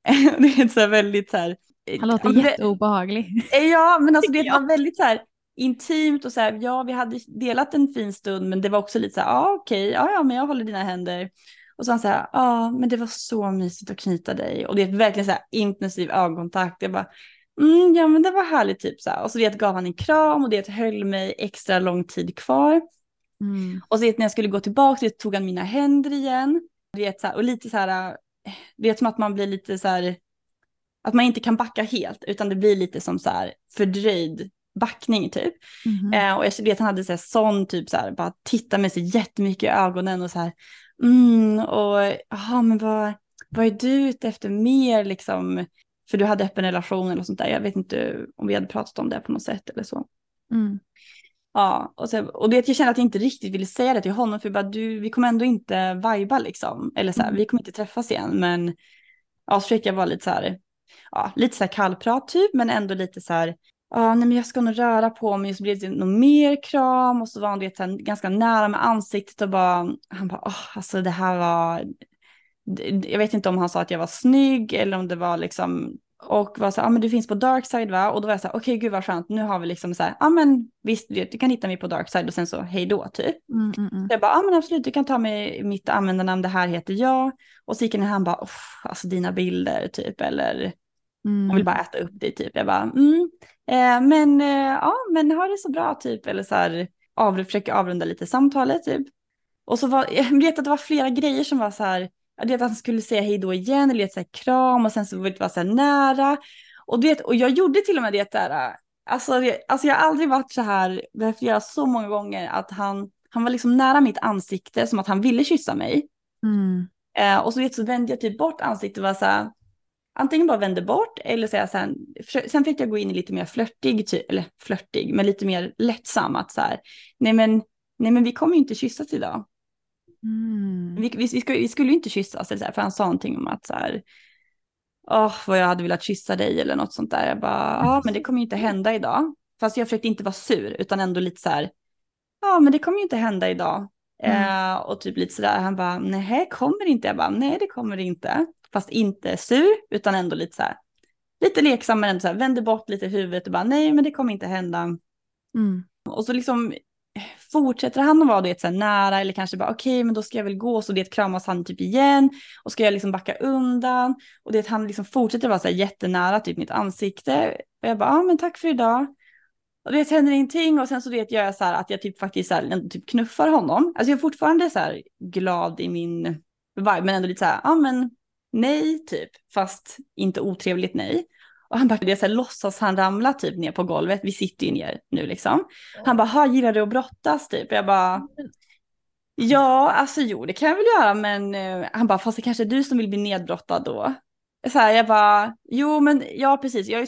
S2: det är så väldigt så här.
S1: Han låter ja, jätteobehaglig.
S2: Ja, men alltså det var väldigt så här intimt och så här, ja vi hade delat en fin stund men det var också lite så här, ja okej, ja ja men jag håller dina händer. Och så han så här, ja men det var så mysigt att knyta dig. Och det är verkligen så här intensiv ögonkontakt. Jag bara, mm, ja men det var härligt typ så här. Och så vet gav han en kram och det höll mig extra lång tid kvar. Mm. Och så vet när jag skulle gå tillbaka, så tog han mina händer igen. Vet, så här, och lite så här, det är som att man blir lite så här, att man inte kan backa helt, utan det blir lite som så här fördröjd backning typ. Mm. Eh, och jag vet han hade så här, sån typ så här, bara titta med sig jättemycket i ögonen och så här, mm, och jaha men vad, vad är du ute efter mer liksom? För du hade öppen relation eller sånt där, jag vet inte om vi hade pratat om det på något sätt eller så. Mm. Ja, och, så, och det, jag kände att jag inte riktigt ville säga det till honom för bara, du, vi kommer ändå inte vajba liksom. Eller så här, mm. vi kommer inte träffas igen. Men ja, så försökte jag vara lite så här, ja, lite så här kallprat typ, men ändå lite så här, ja, nej men jag ska nog röra på mig och så blev det någon mer kram och så var han vet, ganska nära med ansiktet och bara, han bara, oh, alltså det här var, jag vet inte om han sa att jag var snygg eller om det var liksom och var så ja ah, men du finns på Darkside va? Och då var jag så här, okej okay, gud vad skönt, nu har vi liksom så här, ja ah, men visst du kan hitta mig på Darkside och sen så hej då typ. Mm, mm, mm. Så jag bara, ja ah, men absolut du kan ta mig mitt användarnamn, det här heter jag. Och så gick han han bara, alltså dina bilder typ eller Hon vill bara äta upp dig typ. Jag bara, mm, eh, men eh, ja, men ha det så bra typ. Eller så här, av, försöker avrunda lite samtalet typ. Och så var, jag vet att det var flera grejer som var så här, vet att han skulle säga hej då igen, eller ett så här kram och sen så var det så här nära. Och, du vet, och jag gjorde till och med det där, alltså, alltså jag har aldrig varit så här, behövt göra så många gånger att han, han var liksom nära mitt ansikte som att han ville kyssa mig.
S1: Mm.
S2: Eh, och så, vet, så vände jag typ bort ansiktet och var så här, antingen bara vände bort eller så jag sen, sen fick jag gå in i lite mer flörtig, typ, eller flörtig, men lite mer lättsam att så här, nej men, nej men vi kommer ju inte kyssas idag.
S1: Mm.
S2: Vi, vi, vi, skulle, vi skulle inte kyssas, eller så här, för han sa någonting om att så här, åh vad jag hade velat kyssa dig eller något sånt där. Jag bara, ja men det kommer ju inte hända idag. Fast jag försökte inte vara sur utan ändå lite så här, ja men det kommer ju inte hända idag. Mm. Eh, och typ lite sådär, han bara, nej kommer det inte. Jag bara, nej det kommer det inte. Fast inte sur utan ändå lite så här, lite leksam men ändå så här, vände bort lite huvudet och bara, nej men det kommer inte hända.
S1: Mm.
S2: Och så liksom fortsätter han att vara det så här nära eller kanske bara okej okay, men då ska jag väl gå så det kramas han typ igen och ska jag liksom backa undan. Och det han liksom fortsätter vara så här jättenära typ mitt ansikte. Och jag bara ja ah, men tack för idag. Och det händer ingenting och sen så vet jag så här att jag typ faktiskt så här, typ knuffar honom. Alltså jag är fortfarande så här glad i min vibe men ändå lite så här ja ah, men nej typ fast inte otrevligt nej och han bara, det är så här, låtsas han ramla typ ner på golvet, vi sitter ju ner nu liksom. Han bara, ha gillar du att brottas typ? Och jag bara, ja alltså jo det kan jag väl göra men uh, han bara, fast det kanske är du som vill bli nedbrottad då. Så här, jag bara, jo men ja precis, jag är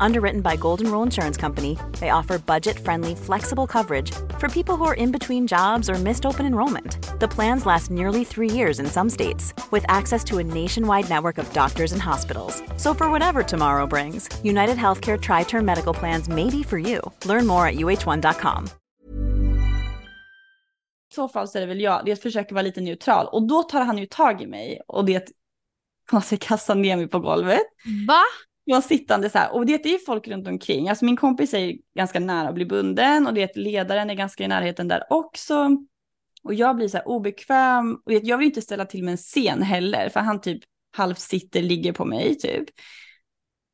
S3: Underwritten by Golden Rule Insurance Company, they offer budget friendly, flexible coverage for people who are in between jobs or missed open enrollment. The plans last nearly three years in some states, with access to a nationwide network of doctors and hospitals. So, for whatever tomorrow brings, United Healthcare Tri Term Medical Plans may be for you. Learn more at uh1.com.
S2: I så fall så är det väl jag, det försöker vara lite neutral och då tar han ju tag i mig och det på något sätt kastar ner mig på golvet.
S1: Va?
S2: Jag sittande så här, och det är ju folk runt omkring. Alltså min kompis är ganska nära att bli bunden och det är att ledaren är ganska i närheten där också. Och jag blir så här obekväm och jag vill inte ställa till med en scen heller för han typ halvt sitter, ligger på mig typ.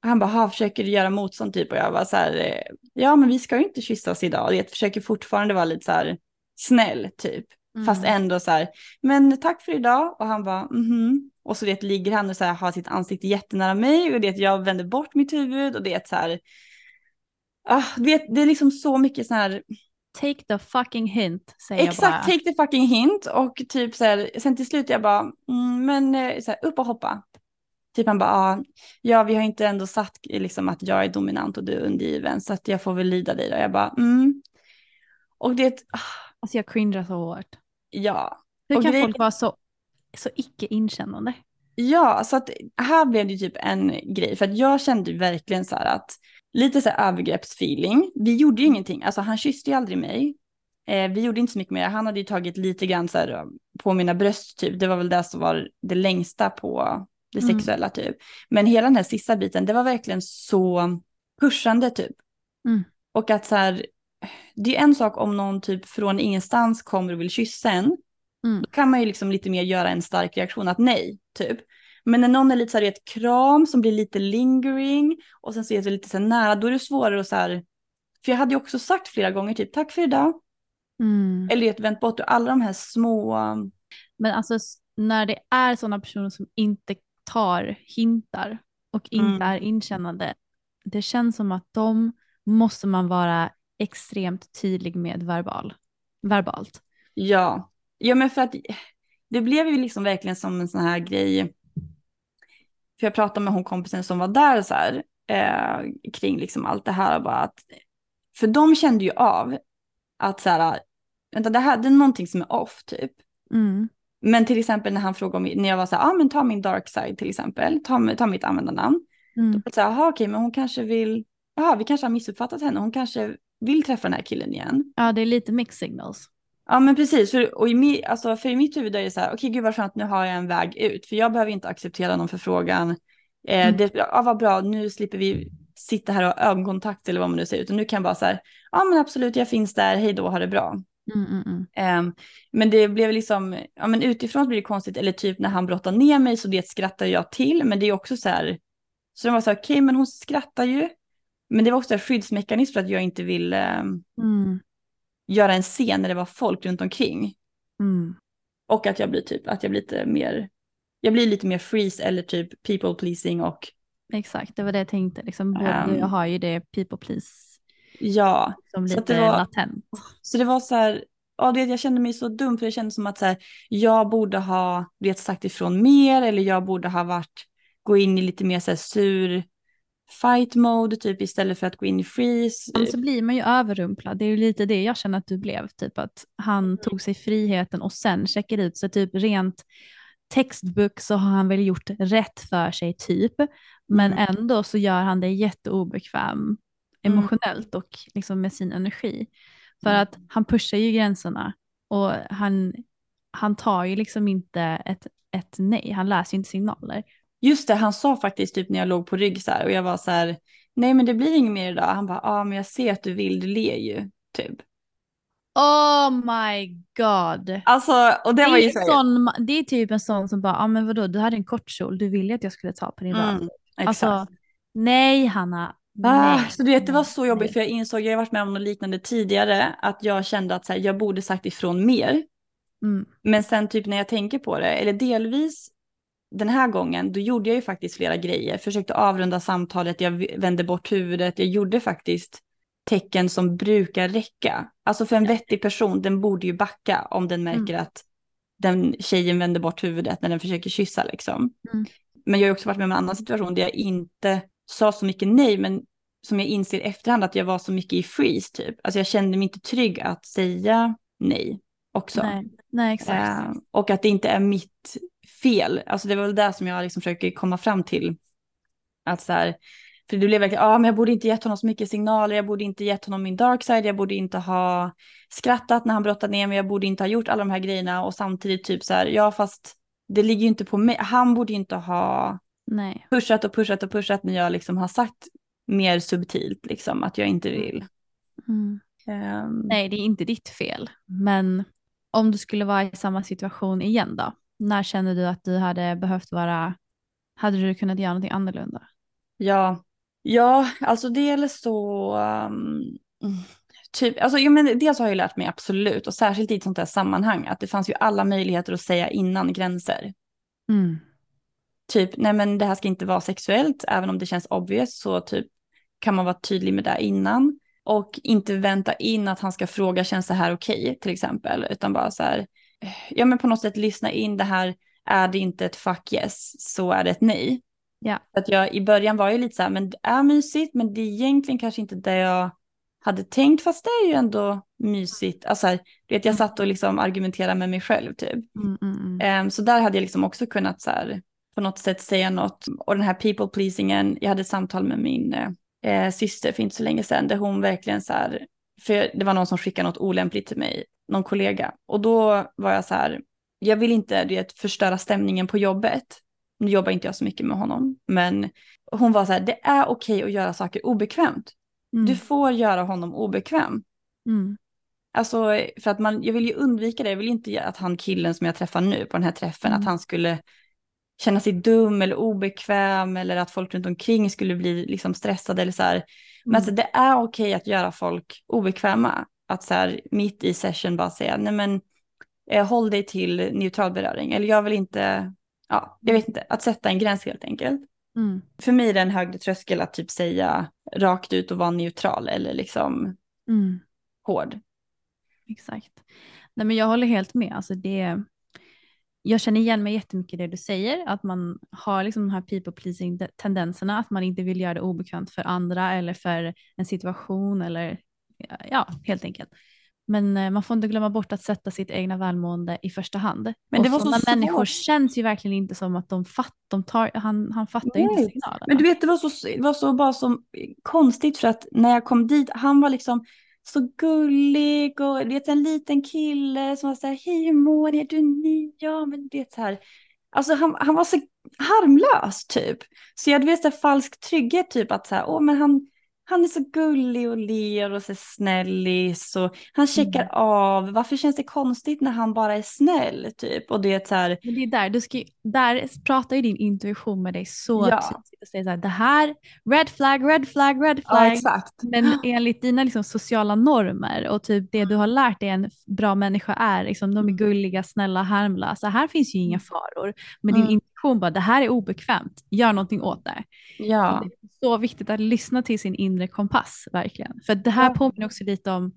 S2: Han bara, försöker du göra motstånd typ och jag var så här, ja men vi ska ju inte kyssas idag. Och jag försöker fortfarande vara lite så här snäll typ. Mm. Fast ändå så här, men tack för idag. Och han bara, mhm. Och så det ligger han och så här, har sitt ansikte jättenära mig och det jag vänder bort mitt huvud och det är så här. Ah, det, det är liksom så mycket så här.
S1: Take the fucking hint säger
S2: Exakt,
S1: jag bara.
S2: take the fucking hint och typ så här, sen till slut jag bara, mm, men eh, så här, upp och hoppa. Typ han bara, ah, ja vi har inte ändå satt liksom att jag är dominant och du är undergiven så att jag får väl lyda dig då. Jag bara, mm. Och det, ah.
S1: Alltså jag cringear så hårt.
S2: Ja.
S1: Hur
S2: och
S1: kan
S2: grej-
S1: folk vara så, så icke inkännande?
S2: Ja, så att här blev det typ en grej, för att jag kände verkligen så här att lite så här övergreppsfeeling. Vi gjorde ju ingenting, alltså han kysste ju aldrig mig. Eh, vi gjorde inte så mycket mer, han hade ju tagit lite grann så här på mina bröst typ, det var väl det som var det längsta på det
S1: Mm.
S2: sexuella typ. Men hela den här sista biten, det var verkligen så pushande typ.
S1: Mm.
S2: Och att så här, det är en sak om någon typ från ingenstans kommer och vill kyssa en,
S1: Mm.
S2: då kan man ju liksom lite mer göra en stark reaktion att nej, typ. Men när någon är lite så här i ett kram som blir lite lingering och sen så är det lite så här nära, då är det svårare att så här, för jag hade ju också sagt flera gånger typ tack för idag,
S1: Mm.
S2: eller ett vänt bort och alla de här små,
S1: Men alltså när det är sådana personer som inte tar hintar och inte
S2: Mm.
S1: är inkännande, det känns som att de måste man vara extremt tydlig med verbal, verbalt.
S2: ja, ja men för att det blev ju liksom verkligen som en sån här grej, för jag pratade med hon kompisen som var där så här, eh, kring liksom allt det här. Bara att, för de kände ju av att så här, vänta det här det är någonting som är off typ.
S1: Mm.
S2: Men till exempel när han frågade om, när jag var så här, ja ah, men ta min dark side till exempel, ta, ta mitt användarnamn.
S1: Mm.
S2: Då var det så här, okej men hon kanske vill, jaha vi kanske har missuppfattat henne, hon kanske vill träffa den här killen igen.
S1: Ja, det är lite mixed signals.
S2: Ja men precis, för, och i, mi, alltså, för i mitt huvud är det så här, okej okay, gud vad skönt nu har jag en väg ut, för jag behöver inte acceptera någon förfrågan. Eh,
S1: Mm.
S2: det, ja vad bra, nu slipper vi sitta här och ha ögonkontakt eller vad man nu säger, utan nu kan jag bara så här, ja men absolut jag finns där, hej då, ha det bra.
S1: Mm, mm.
S2: Ehm, men det blev liksom, ja men utifrån blir det konstigt, eller typ när han brottar ner mig så det skrattar jag till, men det är också så här, så de var så här, okej men hon skrattar ju, men det var också en skyddsmekanism för att jag inte vill ehm,
S1: Mm.
S2: göra en scen när det var folk runt omkring.
S1: Mm.
S2: Och att jag blir typ, att jag blir lite mer, jag blir lite mer freeze eller typ people pleasing och
S1: Exakt, det var det jag tänkte. Liksom,
S2: Ehm.
S1: jag har ju det people please
S2: ja.
S1: som
S2: Så att
S1: lite
S2: det var-
S1: latent.
S2: Så det var så här, ja, du vet, jag kände mig så dum för det kändes som att så här, jag borde ha vet, sagt ifrån mer eller jag borde ha varit, gå in i lite mer så här sur fight mode typ istället för att gå in i freeze.
S1: Men så blir man ju överrumplad. Det är ju lite det jag känner att du blev. Typ att han tog sig friheten och sen checkade ut. Så typ rent textbook så har han väl gjort rätt för sig typ. Men
S2: Mm.
S1: ändå så gör han det jätteobekväm
S2: Mm.
S1: emotionellt och liksom med sin energi. För
S2: Mm.
S1: att han pushar ju gränserna och han, han tar ju liksom inte ett, ett nej. Han läser ju inte signaler.
S2: Just det, han sa faktiskt typ när jag låg på rygg så här och jag var så här, nej men det blir inget mer idag. Han bara, ja men jag ser att du vill, du ler ju, typ.
S1: Oh my god.
S2: Alltså, och det,
S1: Det
S2: var ju så
S1: sån, det är typ en sån som bara, ja ah, men vadå, du hade en kort kjol, du ville att jag skulle ta på din röv.
S2: mm, exakt.
S1: Alltså, nej Hanna.
S2: Ah,
S1: nej,
S2: så du vet, det var så jobbigt
S1: nej.
S2: för jag insåg, jag har varit med om något liknande tidigare, att jag kände att så här, jag borde sagt ifrån mer.
S1: Mm.
S2: Men sen typ när jag tänker på det, eller delvis den här gången, då gjorde jag ju faktiskt flera grejer. Försökte avrunda samtalet, jag vände bort huvudet, jag gjorde faktiskt tecken som brukar räcka. Alltså för en vettig person, den borde ju backa om den märker att den tjejen vänder bort huvudet när den försöker kyssa liksom.
S1: Mm.
S2: Men jag har också varit med om en annan situation där jag inte sa så mycket nej, men som jag inser i efterhand att jag var så mycket i freeze typ. Alltså jag kände mig inte trygg att säga nej också.
S1: Nej, nej exakt.
S2: Eh, och att det inte är mitt fel. Alltså det var väl det som jag liksom försöker komma fram till. Att så här, för det blev verkligen, ja ah, men jag borde inte gett honom så mycket signaler, jag borde inte gett honom min dark side, jag borde inte ha skrattat när han brottade ner mig, jag borde inte ha gjort alla de här grejerna och samtidigt typ så här, ja fast det ligger ju inte på mig, han borde ju inte ha
S1: nej.
S2: pushat och pushat och pushat när jag liksom har sagt mer subtilt liksom att jag inte vill.
S1: Mm.
S2: Ehm,
S1: nej, det är inte ditt fel. Men om du skulle vara i samma situation igen då? När känner du att du hade behövt vara, hade du kunnat göra någonting annorlunda?
S2: Ja, ja, alltså dels så, um, typ, alltså, ja, men dels har jag ju lärt mig absolut, och särskilt i ett sånt här sammanhang, att det fanns ju alla möjligheter att säga innan gränser.
S1: Mm.
S2: Typ, nej men det här ska inte vara sexuellt, även om det känns obvious, så typ kan man vara tydlig med det innan. Och inte vänta in att han ska fråga, känns det här okej, till exempel, utan bara så här, ja men på något sätt lyssna in det här, är det inte ett fuck yes, så är det ett nej.
S1: Ja.
S2: Att jag i början var ju lite så här, men det är mysigt, men det är egentligen kanske inte det jag hade tänkt, fast det är ju ändå mysigt. Alltså, här, vet, jag satt och liksom argumenterade med mig själv typ.
S1: Mm, mm, mm.
S2: Ehm, så där hade jag liksom också kunnat så här, på något sätt säga något. Och den här people pleasingen, jag hade ett samtal med min eh, syster för inte så länge sedan, där hon verkligen så här, för det var någon som skickade något olämpligt till mig, någon kollega. Och då var jag så här, jag vill inte du vet, förstöra stämningen på jobbet. Nu jobbar inte jag så mycket med honom, men hon var så här, det är okej att göra saker obekvämt.
S1: Mm.
S2: Du får göra honom obekväm.
S1: Mm.
S2: Alltså för att man, jag vill ju undvika det, jag vill inte att han killen som jag träffar nu på den här träffen,
S1: Mm.
S2: att han skulle känna sig dum eller obekväm eller att folk runt omkring skulle bli liksom stressade eller så här. Men
S1: Mm.
S2: alltså det är okej att göra folk obekväma. Att så här mitt i session bara säga, nej men eh, håll dig till neutral beröring. Eller jag vill inte, ja, jag vet inte, att sätta en gräns helt enkelt.
S1: Mm.
S2: För mig är det en högre tröskel att typ säga rakt ut och vara neutral eller liksom
S1: Mm.
S2: hård.
S1: Exakt. Nej, men jag håller helt med. Alltså det, jag känner igen mig jättemycket i det du säger, att man har liksom de här people pleasing tendenserna, att man inte vill göra det obekvämt för andra eller för en situation eller ja, helt enkelt. Men eh, man får inte glömma bort att sätta sitt egna välmående i första hand. Men och det var sådana så människor känns ju verkligen inte som att de, fatt, de tar, han, han fattar Nej. inte signalerna.
S2: Men du vet, det var så, det var så bara så konstigt för att när jag kom dit, han var liksom så gullig och det är en liten kille som var så här, hej hur mår ni, är du ny? Ja men det är så här, alltså han, han var så harmlös typ. Så jag hade vet så här, falsk trygghet typ att så här, åh men han, han är så gullig och ler och så snällis och han checkar mm. av. Varför känns det konstigt när han bara är snäll typ? Och det är så här.
S1: Men det är där, du ska, där pratar ju din intuition med dig så ja. tydligt och säger så här, det här, red flag, red flag, red flag.
S2: Ja, exakt.
S1: Men enligt dina liksom, sociala normer och typ det du har lärt dig en bra människa är, liksom, de är gulliga, snälla, harmlösa. Här finns ju inga mm. faror. Men din mm. Intuition bara, det här är obekvämt, gör någonting åt det.
S2: Ja
S1: så viktigt att lyssna till sin inre kompass verkligen. För det här ja. påminner också lite om,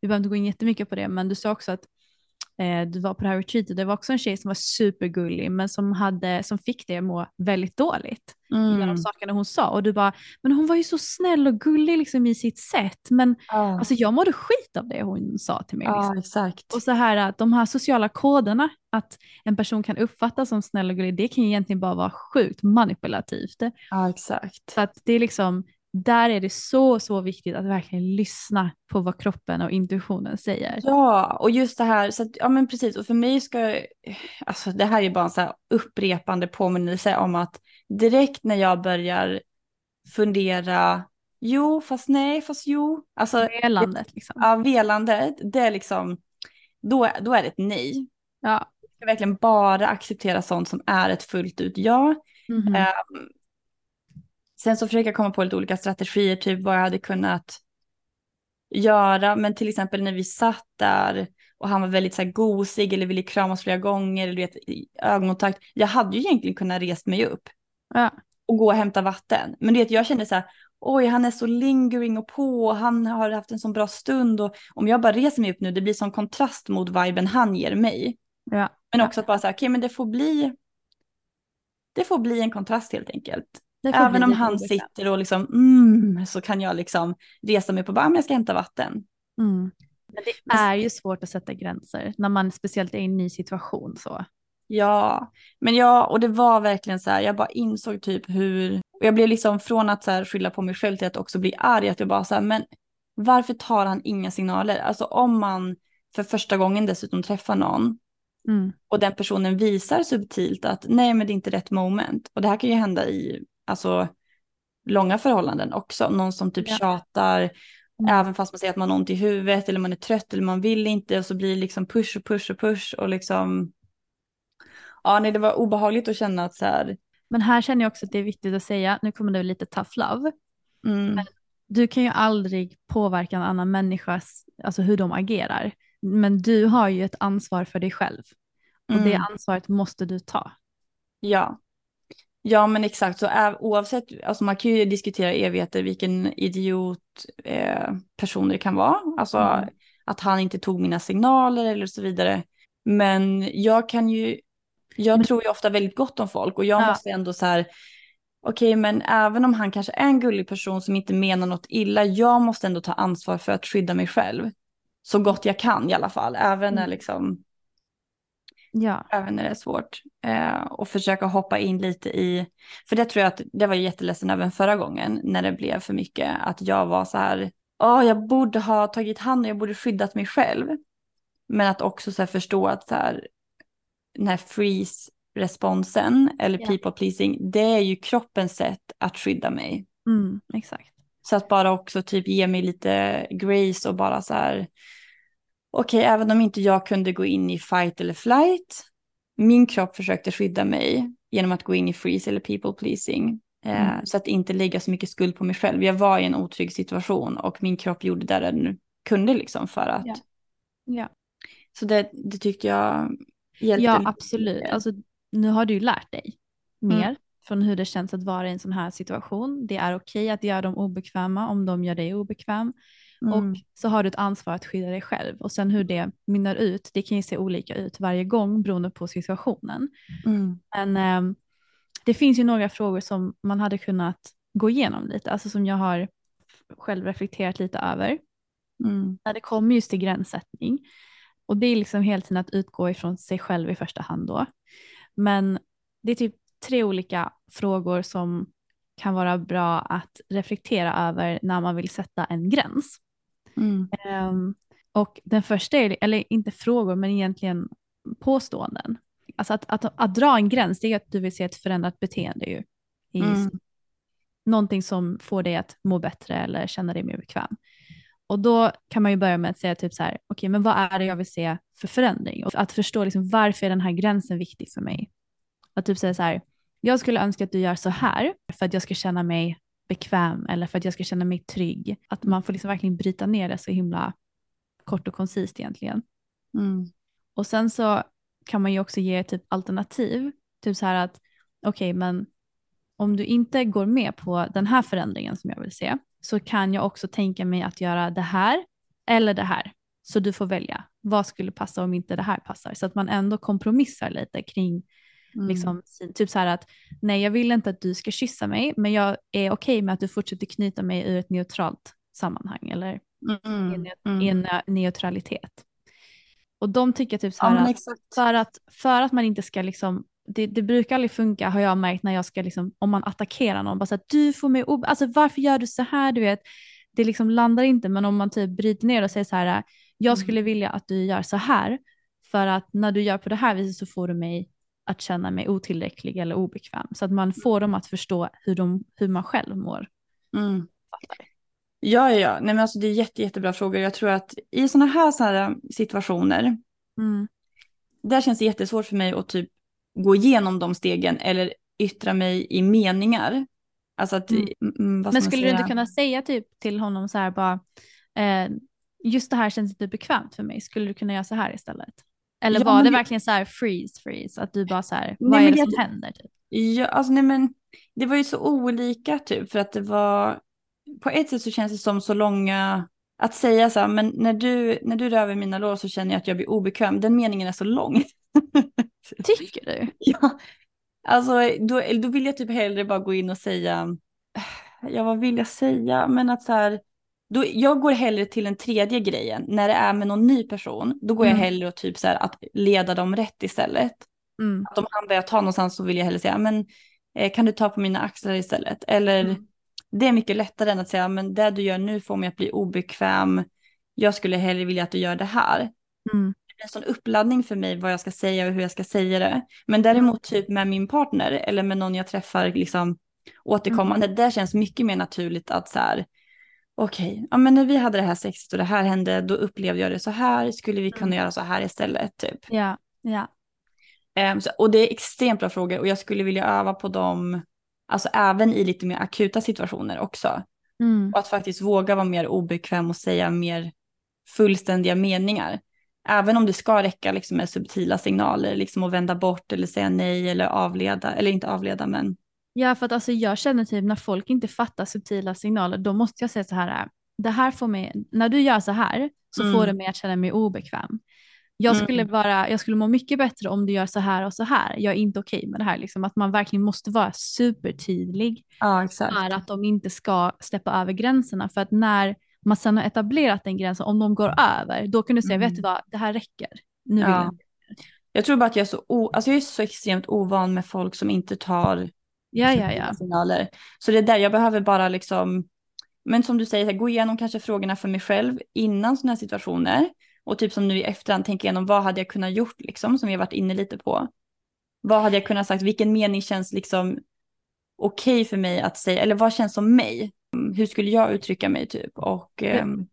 S1: vi behöver inte gå in jättemycket på det, men du sa också att eh, du var på det här retreatet, det var också en tjej som var supergullig men som, hade, som fick det att må väldigt dåligt mm. genom sakerna hon sa. Och du bara, men hon var ju så snäll och gullig liksom i sitt sätt. Men ah. alltså, jag mådde skit av det hon sa till mig.
S2: Liksom. Exakt.
S1: Och så här att de här sociala koderna, att en person kan uppfattas som snäll och gullig, det kan ju egentligen bara vara sjukt manipulativt.
S2: Ja, exakt.
S1: Så att det är liksom, där är det så, så viktigt att verkligen lyssna på vad kroppen och intuitionen säger.
S2: Ja, och just det här, så att, ja men precis, och för mig ska, alltså det här är bara en så här upprepande påminnelse om att direkt när jag börjar fundera, jo, fast nej, fast jo. Alltså,
S1: velandet liksom.
S2: Ja, velandet, det är liksom, då, då är det ett nej.
S1: Ja.
S2: Jag ska verkligen bara acceptera sånt som är ett fullt ut ja. Mm -hmm. um, sen så försöker jag komma på lite olika strategier, typ vad jag hade kunnat göra. Men till exempel när vi satt där och han var väldigt så här gosig eller ville kramas flera gånger eller vet, ögonkontakt. Jag hade ju egentligen kunnat rest mig upp
S1: ja.
S2: och gå och hämta vatten. Men vet, jag kände så här, oj han är så lingering och på och han har haft en så bra stund och om jag bara reser mig upp nu det blir sån kontrast mot viben han ger mig.
S1: Ja.
S2: Men också att bara så här, okej okay, men det får bli det får bli en kontrast helt enkelt. Även om han sitter och liksom, mm, så kan jag liksom resa mig på, bara, jag ska hämta vatten.
S1: Mm. Men det är ju svårt att sätta gränser när man speciellt är i en ny situation så.
S2: Ja, men ja, och det var verkligen så här, jag bara insåg typ hur, och jag blev liksom från att så här skylla på mig själv till att också bli arg, att jag bara så här, men varför tar han inga signaler? Alltså om man för första gången dessutom träffar någon mm. och den personen visar subtilt att nej men det är inte rätt moment. Och det här kan ju hända i alltså, långa förhållanden också. Någon som typ ja. tjatar, mm. även fast man säger att man har ont i huvudet eller man är trött eller man vill inte och så blir det liksom push och push och push och liksom. Ja, nej, det var obehagligt att känna att så här.
S1: Men här känner jag också att det är viktigt att säga, nu kommer det lite tough love.
S2: Mm.
S1: Du kan ju aldrig påverka en annan människas, alltså hur de agerar. Men du har ju ett ansvar för dig själv. Och mm. det ansvaret måste du ta.
S2: Ja, Ja men exakt, så oavsett, alltså man kan ju diskutera evigheter vilken idiot eh, person det kan vara. Alltså mm. att han inte tog mina signaler eller så vidare. Men jag kan ju, jag mm. tror ju ofta väldigt gott om folk och jag ja. måste ändå så här, okej okay, men även om han kanske är en gullig person som inte menar något illa, jag måste ändå ta ansvar för att skydda mig själv. Så gott jag kan i alla fall, även när mm. liksom
S1: Ja.
S2: Även när det är svårt. Eh, och försöka hoppa in lite i, för det tror jag att det var jätteledsen även förra gången när det blev för mycket. Att jag var så här, oh, jag borde ha tagit hand och jag borde skyddat mig själv. Men att också så förstå att så här, den här freeze-responsen eller yeah. people pleasing, det är ju kroppens sätt att skydda mig.
S1: Mm, exakt.
S2: Så att bara också typ ge mig lite grace och bara så här, okej, okay, även om inte jag kunde gå in i fight eller flight, min kropp försökte skydda mig genom att gå in i freeze eller people pleasing. Eh, mm. Så att inte lägga så mycket skuld på mig själv. Jag var i en otrygg situation och min kropp gjorde det den kunde liksom för att.
S1: Ja. ja.
S2: Så det, det tyckte jag hjälpte.
S1: Ja, absolut. Alltså, nu har du lärt dig mer mm. från hur det känns att vara i en sån här situation. Det är okej att göra dem obekväma om de gör dig obekväm. Och
S2: Mm.
S1: så har du ett ansvar att skydda dig själv. Och sen hur det mynnar ut, det kan ju se olika ut varje gång beroende på situationen.
S2: Mm.
S1: Men ehm, det finns ju några frågor som man hade kunnat gå igenom lite, alltså som jag har själv reflekterat lite över.
S2: Mm.
S1: När det kommer just till gränssättning. Och det är liksom helt tiden att utgå ifrån sig själv i första hand då. Men det är typ tre olika frågor som kan vara bra att reflektera över när man vill sätta en gräns.
S2: Mm.
S1: Ehm, och den första är, eller inte frågor, men egentligen påståenden. Alltså att, att, att dra en gräns, det är att du vill se ett förändrat beteende ju. I
S2: Mm.
S1: Någonting som får dig att må bättre eller känna dig mer bekväm. Och då kan man ju börja med att säga typ så här, okej men vad är det jag vill se för förändring? Och att förstå liksom varför är den här gränsen viktig för mig? Att typ säga så här, jag skulle önska att du gör så här för att jag ska känna mig bekväm eller för att jag ska känna mig trygg. Att man får liksom verkligen bryta ner det så himla kort och koncist egentligen.
S2: Mm.
S1: Och sen så kan man ju också ge typ alternativ. Typ så här att okej men om du inte går med på den här förändringen som jag vill se så kan jag också tänka mig att göra det här eller det här. Så du får välja. Vad skulle passa om inte det här passar? Så att man ändå kompromissar lite kring
S2: Mm.
S1: liksom, typ så här att nej jag vill inte att du ska kyssa mig men jag är okej med att du fortsätter knyta mig ur ett neutralt sammanhang eller
S2: Mm.
S1: i en,
S2: Mm.
S1: eh, neutralitet. Och de tycker typ så
S2: Ja
S1: här
S2: men
S1: att för att, för att man inte ska liksom, det, det brukar aldrig funka har jag märkt när jag ska liksom, om man attackerar någon, bara så att du får mig, ob- alltså varför gör du så här, du vet, det liksom landar inte, men om man typ bryter ner och säger så här, jag skulle
S2: Mm.
S1: vilja att du gör så här, för att när du gör på det här viset så får du mig att känna mig otillräcklig eller obekväm, så att man får dem att förstå hur, de, hur man själv mår.
S2: Mm. Ja, ja, ja. Nej, men alltså, det är jätte, jättebra frågor. Jag tror att i sådana här, så här situationer,
S1: Mm.
S2: där känns det jättesvårt för mig att typ gå igenom de stegen eller yttra mig i meningar. Alltså att,
S1: Mm. Men skulle du inte kunna säga typ till honom så här bara, eh, just det här känns inte bekvämt för mig, skulle du kunna göra så här istället? Eller
S2: Ja,
S1: var det verkligen så här freeze freeze, att du bara så här,
S2: Nej,
S1: vad är det
S2: jag-
S1: som händer? Typ?
S2: Ja, alltså nej men det var ju så olika typ för att det var på ett sätt så känns det som så långa att säga så här, men när du, när du rör vid mina lår så känner jag att jag blir obekväm. Den meningen är så lång.
S1: Tycker du?
S2: ja, alltså då, då vill jag typ hellre bara gå in och säga, ja vad vill jag säga, men att så här, då, jag går hellre till den tredje grejen, när det är med någon ny person, då går jag
S1: Mm.
S2: hellre och typ så här att leda dem rätt istället
S1: Mm.
S2: att om han börjar ta någonstans så vill jag hellre säga, men eh, kan du ta på mina axlar istället? Eller
S1: Mm.
S2: det är mycket lättare än att säga, men det du gör nu får mig att bli obekväm. Jag skulle hellre vilja att du gör det här.
S1: Mm.
S2: Det är en sån uppladdning för mig vad jag ska säga och hur jag ska säga det. Men däremot typ med min partner eller med någon jag träffar liksom återkommande, där känns mycket mer naturligt att så här, okej, ja men när vi hade det här sexet och det här hände, då upplevde jag det så här, skulle vi kunna
S1: Mm.
S2: göra så här istället typ.
S1: Ja, ja.
S2: Ehm, så- och det är extremt bra frågor och jag skulle vilja öva på dem, alltså även i lite mer akuta situationer också.
S1: Mm.
S2: Och att faktiskt våga vara mer obekväm och säga mer fullständiga meningar. Även om det ska räcka liksom med subtila signaler, liksom att vända bort eller säga nej eller avleda, eller inte avleda men.
S1: Ja, för att alltså jag känner typ när folk inte fattar subtila signaler, då måste jag säga så här, det här får mig, när du gör så här så
S2: Mm.
S1: får det mig att känna mig obekväm. Jag
S2: Mm.
S1: skulle, vara, jag skulle må mycket bättre om du gör så här och så här. Jag är inte okej med det här. Liksom. Att man verkligen måste vara supertydlig
S2: Ja, exakt.
S1: för att de inte ska släppa över gränserna. För att när man sen har etablerat den gränsen, om de går över, då kan du säga,
S2: Mm.
S1: vet du vad, det här räcker. Nu
S2: Ja. Jag tror bara att jag är så, o- alltså jag är så extremt ovan med folk som inte tar
S1: Ja, ja,
S2: subtila
S1: ja.
S2: signaler. Så det är där jag behöver bara liksom, men som du säger, här, gå igenom kanske frågorna för mig själv innan sådana här situationer. Och typ som nu i efterhand tänka igenom vad hade jag kunnat gjort liksom, som vi har varit inne lite på. Vad hade jag kunnat sagt, vilken mening känns liksom okej för mig att säga, eller vad känns som mig? Hur skulle jag uttrycka mig typ? Och, ehm,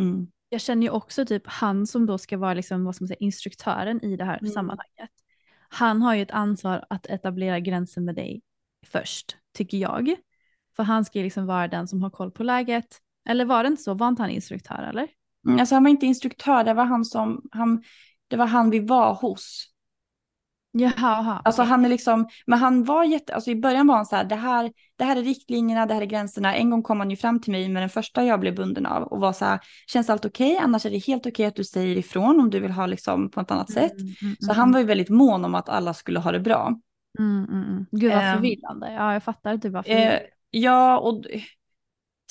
S2: mm,
S1: Jag känner ju också typ han som då ska vara liksom, vad ska man säga, instruktören i det här
S2: Mm.
S1: sammanhanget. Han har ju ett ansvar att etablera gränsen med dig först, tycker jag. För han ska ju liksom vara den som har koll på läget. Eller var det inte så? Var inte han instruktör eller?
S2: Mm, Alltså han var inte instruktör, det var han som, han, det var han vi var hos.
S1: Jaha,
S2: Alltså han är liksom, men han var jätte, alltså i början var han så här, det här, det här är riktlinjerna, det här är gränserna. En gång kom han ju fram till mig med den första jag blev bunden av och var så här, känns allt okej? Annars är det helt okej att du säger ifrån om du vill ha liksom på ett annat sätt.
S1: Mm, mm,
S2: Så
S1: mm,
S2: han var ju väldigt mån om att alla skulle ha det bra.
S1: Mm, mm, mm. Gud vad
S2: Ehm,
S1: förvirrande. Ja, jag fattar typ varför.
S2: Eh, ja, och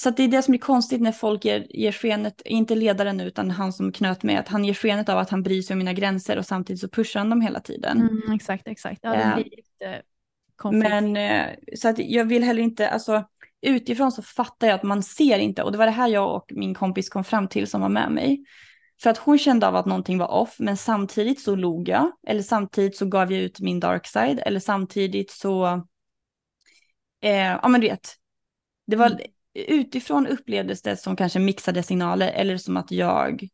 S2: så att det är det som blir konstigt när folk ger, ger skenet, inte ledaren nu utan han som knöt med, att han ger skenet av att han bryr sig om mina gränser och samtidigt så pushar han dem hela tiden.
S1: Mm, exakt, exakt. Ja, det
S2: Eh,
S1: blir lite konflikt.
S2: Men eh, så att jag vill heller inte, alltså utifrån så fattar jag att man ser inte och det var det här jag och min kompis kom fram till som var med mig. För att hon kände av att någonting var off men samtidigt så log jag eller samtidigt så gav jag ut min dark side eller samtidigt så, eh, ja men du vet, det var
S1: Mm.
S2: utifrån upplevdes det som kanske mixade signaler eller som att jag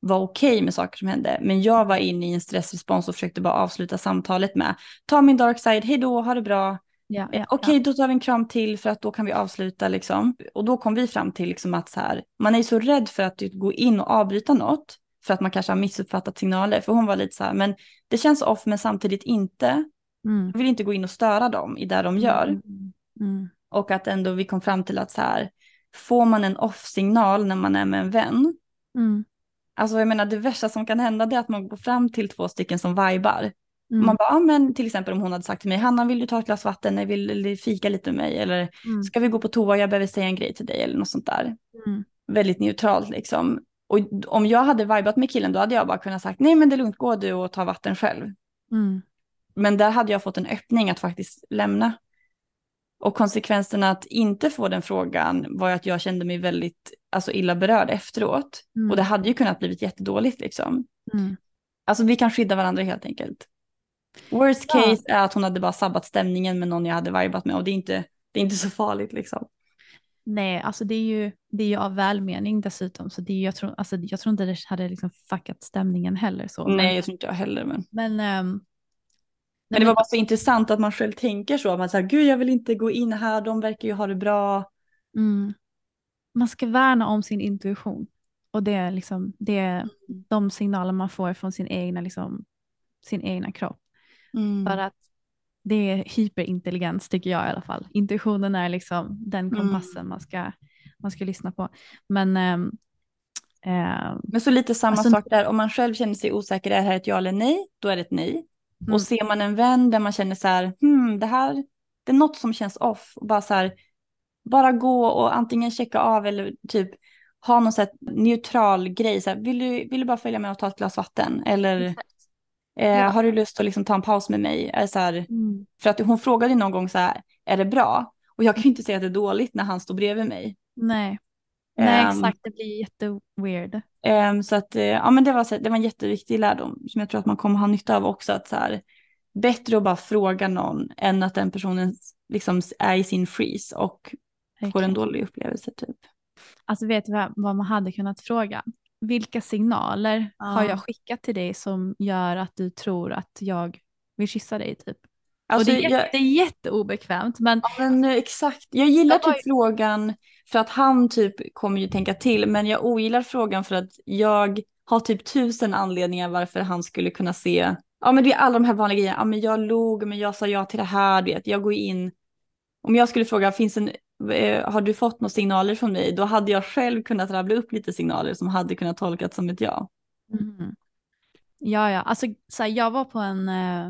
S2: var okej med saker som hände. Men jag var inne i en stressrespons och försökte bara avsluta samtalet med ta min dark side, hej då, ha det bra.
S1: Ja,
S2: Eh,
S1: ja,
S2: Okej, då tar vi en kram till för att då kan vi avsluta liksom. Och då kom vi fram till liksom att så här, man är så rädd för att typ gå in och avbryta något för att man kanske har missuppfattat signaler. För hon var lite så här, men det känns off men samtidigt inte.
S1: ja. Mm.
S2: Jag vill inte gå in och störa dem i det de gör.
S1: Mm. Mm.
S2: Och att ändå vi kom fram till att så här, får man en off-signal när man är med en vän,
S1: Mm.
S2: Alltså jag menar det värsta som kan hända det är att man går fram till två stycken som vibar.
S1: Mm.
S2: Man bara, ja men till exempel om hon hade sagt till mig, Hanna vill du ta ett glas vatten, eller vill eller fika lite med mig, eller
S1: Mm.
S2: ska vi gå på toa, jag behöver säga en grej till dig, eller något sånt där.
S1: Mm.
S2: Väldigt neutralt liksom. Och om jag hade vibat med killen då hade jag bara kunnat sagt, nej men det är lugnt, gå du och ta vatten själv.
S1: Mm.
S2: Men där hade jag fått en öppning att faktiskt lämna. Och konsekvenserna att inte få den frågan var att jag kände mig väldigt alltså, illa berörd efteråt.
S1: Mm.
S2: Och det hade ju kunnat blivit jättedåligt liksom.
S1: Mm.
S2: Alltså vi kan skydda varandra helt enkelt. Worst
S1: Ja.
S2: case är att hon hade bara sabbat stämningen med någon jag hade vibat med och det är inte, det är inte så farligt liksom.
S1: Nej, alltså det är ju, det är ju av välmening dessutom. Så det är, jag, tror, alltså, jag tror inte det hade liksom fuckat stämningen heller. Så.
S2: Nej, jag tror inte jag heller. Men,
S1: men, ehm,
S2: men det var bara så intressant att man själv tänker så. Man säger, gud jag vill inte gå in här, de verkar ju ha det bra.
S1: mm, man ska värna om sin intuition. Och det är liksom det är de signaler man får från sin egna, liksom, sin egna kropp.
S2: Mm.
S1: För att det är hyperintelligens tycker jag i alla fall. Intuitionen är liksom den kompassen man, ska, man ska lyssna på. Men ehm,
S2: Men så lite samma
S1: Alltså-
S2: sak där, om man själv känner sig osäker, är det här ett ja eller nej? Då är det ett nej.
S1: Mm.
S2: Och ser man en vän där man känner så här, hmm, det här, det är något som känns off. Och bara så här, bara gå och antingen checka av eller typ ha någon så neutral grej. Så här, vill, du, vill du bara följa med och ta ett glas vatten? Eller eh,
S1: Ja.
S2: har du lust att liksom ta en paus med mig? Så här,
S1: mm,
S2: för att hon frågade någon gång så här, är det bra? Och jag kan ju inte säga att det är dåligt när han står bredvid mig.
S1: nej. nej,
S2: Ehm,
S1: exakt. Det blir jätteweird.
S2: Ehm, så att, eh, ja men det var, så, det var en jätteviktig lärdom som jag tror att man kommer ha nytta av också. Att så här, bättre att bara fråga någon än att den personen liksom är i sin freeze och får en dålig upplevelse typ.
S1: Alltså vet du vad, vad man hade kunnat fråga? Vilka signaler har
S2: Ja.
S1: jag skickat till dig som gör att du tror att jag vill kyssa dig typ?
S2: Alltså,
S1: och det är,
S2: jag,
S1: jätte, är jätteobekvämt men
S2: ja, men, eh, exakt, jag gillar
S1: Jag
S2: typ frågan för att han typ kommer ju tänka till men jag ogillar frågan för att jag har typ tusen anledningar varför han skulle kunna se Ja men det är alla de här vanliga grejerna, ja men jag log, men jag sa ja till det här, du vet, jag går in. Om jag skulle fråga, finns en, Eh, har du fått några signaler från mig? Då hade jag själv kunnat rabbla upp lite signaler som hade kunnat tolkas som ett ja.
S1: Mm. Ja, ja, alltså så här, jag var på en, eh,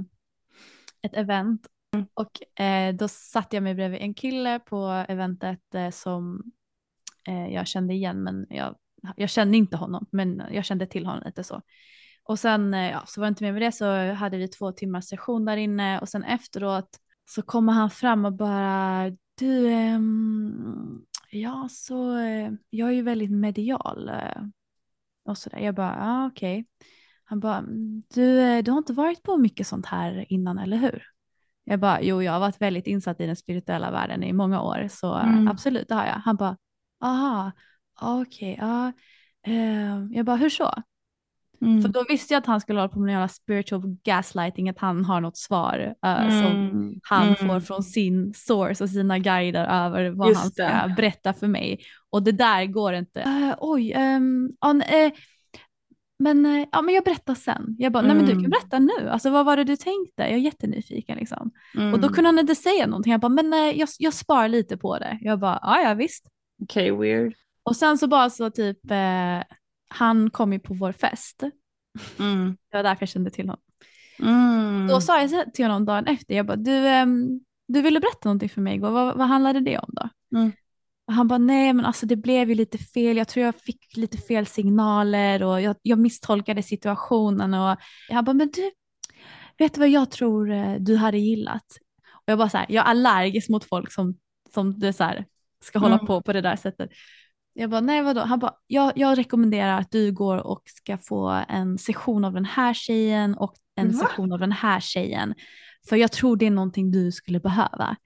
S1: ett event och eh, då satt jag mig bredvid en kille på eventet eh, som eh, jag kände igen men jag, jag kände inte honom men jag kände till honom lite så. Och sen eh, ja, så var det inte mer med det så hade vi två timmars session där inne och sen efteråt så kommer han fram och bara du, ehm, ja så eh, jag är ju väldigt medial eh, och sådär. Jag bara, ja okej. Han bara, "Mm, du, eh, du har inte varit på mycket sånt här innan, eller hur? Jag bara, jo jag har varit väldigt insatt i den spirituella världen i många år, så
S2: Mm.
S1: absolut det har jag. Han bara, aha, okej, ja. Eh, jag bara, hur så?
S2: Mm.
S1: För då visste jag att han skulle hålla på med någon spiritual gaslighting, att han har något svar som
S2: Mm.
S1: han
S2: Mm.
S1: får från sin source och sina guider över vad
S2: Just
S1: han ska
S2: det.
S1: berätta för mig. Och det där går inte. Eh, oj, ehm, ja, n- eh, men, eh, ja, men jag berättar sen. Jag bara, nej men du kan berätta nu. Alltså vad var det du tänkte? Jag är jättenyfiken liksom.
S2: Mm.
S1: Och då kunde han inte säga någonting. Jag bara, men jag, jag sparar lite på det. Jag bara, ja ja visst.
S2: Okej, okay, weird.
S1: Och sen så bara så typ, eh, han kom ju på vår fest.
S2: Mm.
S1: Det var därför jag kände till honom.
S2: Mm.
S1: Då sa jag till honom dagen efter, jag bara, du, um, du ville berätta någonting för mig igår, vad, vad handlade det om då?
S2: Mm.
S1: Och han bara, nej men alltså det blev ju lite fel, jag tror jag fick lite fel signaler och jag, jag misstolkade situationen och jag bara, men du, vet du vad jag tror eh, du hade gillat? Och jag bara så här, jag är allergisk mot folk som, som det så här, ska hålla
S2: Mm.
S1: på på det där sättet. Jag bara, nej vadå? Han bara, jag, jag rekommenderar att du går och ska få en session av den här tjejen och en
S2: Va?
S1: session av den här tjejen. För jag tror det är någonting du skulle behöva.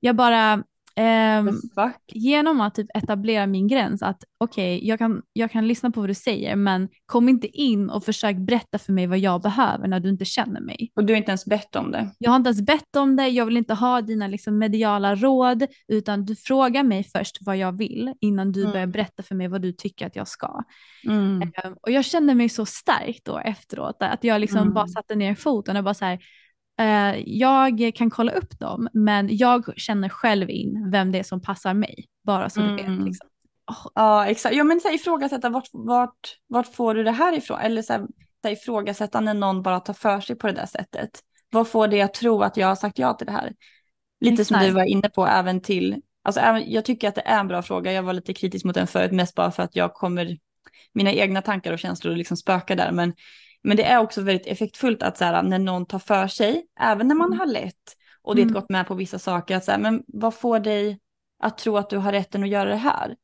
S1: Jag bara,
S2: fuck?
S1: genom att typ etablera min gräns att okej, jag, kan, jag kan lyssna på vad du säger men kom inte in och försök berätta för mig vad jag behöver när du inte känner mig.
S2: Och du har inte ens bett om det?
S1: Jag har inte ens bett om det, jag vill inte ha dina liksom, mediala råd utan du frågar mig först vad jag vill innan du
S2: Mm.
S1: börjar berätta för mig vad du tycker att jag ska.
S2: Mm.
S1: Eh, Och jag kände mig så stark då efteråt, att jag liksom
S2: Mm.
S1: bara satte ner foten och bara så här, eh, jag kan kolla upp dem, men jag känner själv in vem det är som passar mig, bara så du
S2: Mm.
S1: vet. Liksom. Åh,
S2: Ja, exakt. Ja, men så här, ifrågasätta vart, vart, vart får du det här ifrån? Eller så här, så här, ifrågasätta när någon bara tar för sig på det där sättet. Vad får det att tro att jag har sagt ja till det här? Lite som
S1: Exakt.
S2: du var inne på även till, alltså även, jag tycker att det är en bra fråga. Jag var lite kritisk mot den förut, mest bara för att jag kommer, mina egna tankar och känslor liksom spökar där. Men, men det är också väldigt effektfullt att så här, när någon tar för sig, även när man
S1: Mm.
S2: har lätt och det
S1: Mm.
S2: gått med på vissa saker, att så här, men vad får dig att tro att du har rätten att göra det här?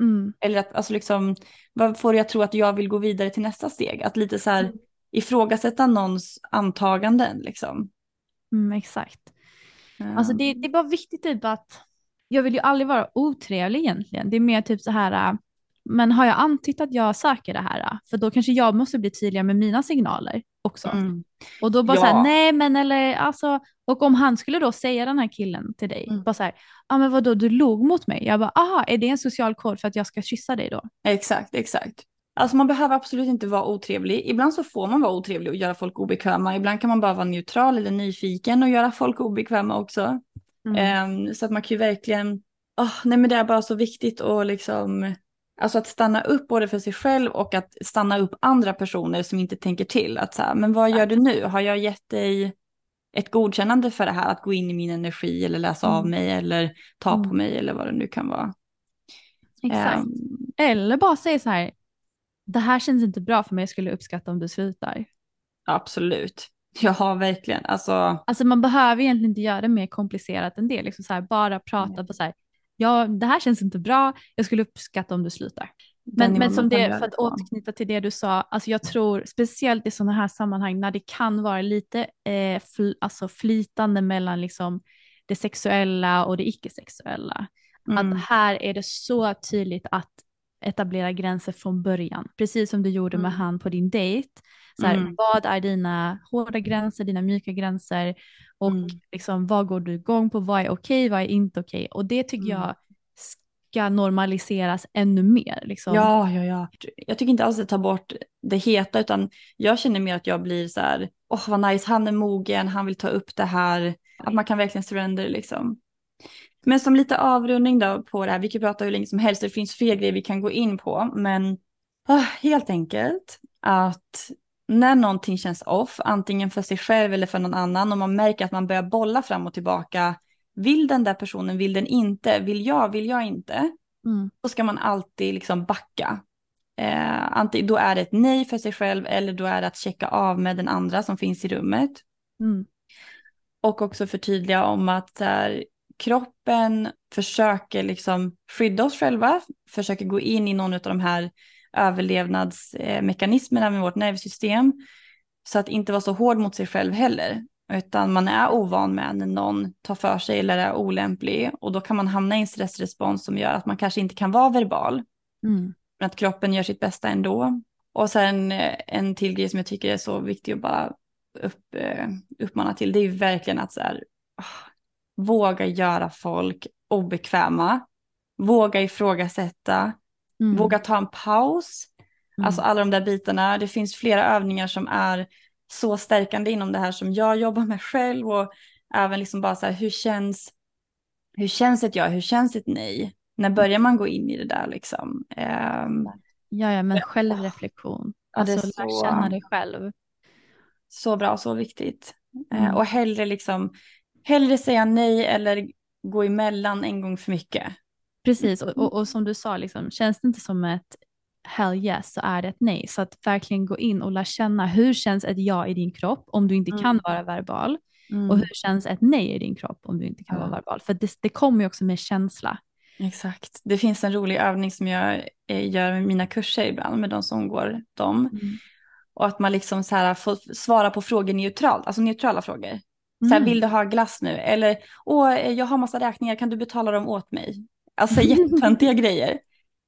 S1: Mm.
S2: Eller att, alltså liksom, vad får dig att tro att jag vill gå vidare till nästa steg? Att lite så här
S1: Mm.
S2: ifrågasätta någons antaganden liksom.
S1: Mm, exakt. Alltså det, det är bara viktigt typ att jag vill ju aldrig vara otrevlig egentligen. Det är mer typ så här, äh, men har jag antytt att jag söker det här? För då kanske jag måste bli tydligare med mina signaler också.
S2: Mm.
S1: Och då bara
S2: Ja.
S1: så här, nej men eller alltså, och om han skulle då säga den här killen till dig,
S2: Mm.
S1: bara så här, ja men vadå du log mot mig? Jag bara, aha, är det en social kod för att jag ska kyssa dig då?
S2: Exakt, exakt. Alltså man behöver absolut inte vara otrevlig. Ibland så får man vara otrevlig och göra folk obekväma. Ibland kan man bara vara neutral eller nyfiken och göra folk obekväma också.
S1: Mm.
S2: Ehm, så att man kan ju verkligen, åh, nej men det är bara så viktigt att liksom, alltså att stanna upp både för sig själv och att stanna upp andra personer som inte tänker till. Att så här, men vad gör du nu? Har jag gett dig ett godkännande för det här? Att gå in i min energi eller läsa av
S1: Mm.
S2: mig eller ta på
S1: Mm.
S2: mig eller vad det nu kan vara.
S1: Exakt.
S2: Ehm,
S1: Eller bara säga så här, det här känns inte bra för mig, jag skulle uppskatta om du slutar.
S2: absolut. Ja, verkligen. Alltså,
S1: Alltså man behöver egentligen inte göra det mer komplicerat än det. Liksom så här, bara prata på så här, ja det här känns inte bra, jag skulle uppskatta om du slutar. Men, men som det, för att återknyta till det du sa, alltså jag tror speciellt i sådana här sammanhang när det kan vara lite eh, fl, alltså flytande mellan liksom det sexuella och det icke-sexuella.
S2: Mm.
S1: Att här är det så tydligt att etablera gränser från början. Precis som du gjorde med
S2: Mm.
S1: han på din dejt. Så här,
S2: Mm.
S1: Vad är dina hårda gränser, dina mjuka gränser och
S2: Mm.
S1: liksom, vad går du igång på, vad är okej, vad är inte okej. Och det tycker
S2: Mm.
S1: jag ska normaliseras ännu mer. Liksom.
S2: Ja, ja, ja. Jag tycker inte alls att ta bort det heta, utan jag känner mer att jag blir så här, åh vad nice, han är mogen, han vill ta upp det här, att man kan verkligen surrender liksom. Men som lite avrundning då på det här, vi kan prata hur länge som helst, det finns fler grejer vi kan gå in på, men ah, helt enkelt att när någonting känns off, antingen för sig själv eller för någon annan, och man märker att man börjar bolla fram och tillbaka, vill den där personen, vill den inte, vill jag, vill jag inte,
S1: Mm.
S2: då ska man alltid liksom backa. Eh, antingen, då är det ett nej för sig själv eller då är det att checka av med den andra som finns i rummet.
S1: Mm.
S2: Och också förtydliga om att här, kroppen försöker liksom skydda oss själva, försöker gå in i någon av de här överlevnadsmekanismerna med vårt nervsystem. Så att inte vara så hård mot sig själv heller. Utan man är ovan med när någon tar för sig eller är olämplig. Och då kan man hamna i en stressrespons som gör att man kanske inte kan vara verbal.
S1: Mm.
S2: Men att kroppen gör sitt bästa ändå. Och sen eh, en till grej som jag tycker är så viktig att bara upp, eh, uppmana till. Det är ju verkligen att så här, ah, våga göra folk obekväma. Våga ifrågasätta.
S1: Mm.
S2: Våga ta en paus. Mm. Alltså alla de där bitarna. Det finns flera övningar som är så stärkande inom det här som jag jobbar med själv och även liksom bara så här hur känns, hur känns ett ja, hur känns ett nej? När börjar man gå in i det där liksom? Um,
S1: ja, ja, men självreflektion. Ja, alltså så... lär känna dig själv.
S2: Så bra, så viktigt. Eh, mm. Och hellre liksom, hellre säga nej eller gå emellan en gång för mycket.
S1: Precis, och, och, och som du sa, liksom, känns det inte som ett hell yes så är det ett nej. Så att verkligen gå in och lära känna hur känns ett ja i din kropp om du inte mm. kan vara verbal. Mm. Och hur känns ett nej i din kropp om du inte kan mm. vara verbal. För det, det kommer ju också med känsla.
S2: Exakt. Det finns en rolig övning som jag eh, gör med mina kurser ibland med de som går dem. Mm. Och att man liksom så här får svara på frågor neutralt, alltså neutrala frågor. Så här, mm. vill du ha glass nu? Eller, åh, jag har massa räkningar, kan du betala dem åt mig? Alltså jättetöntiga grejer.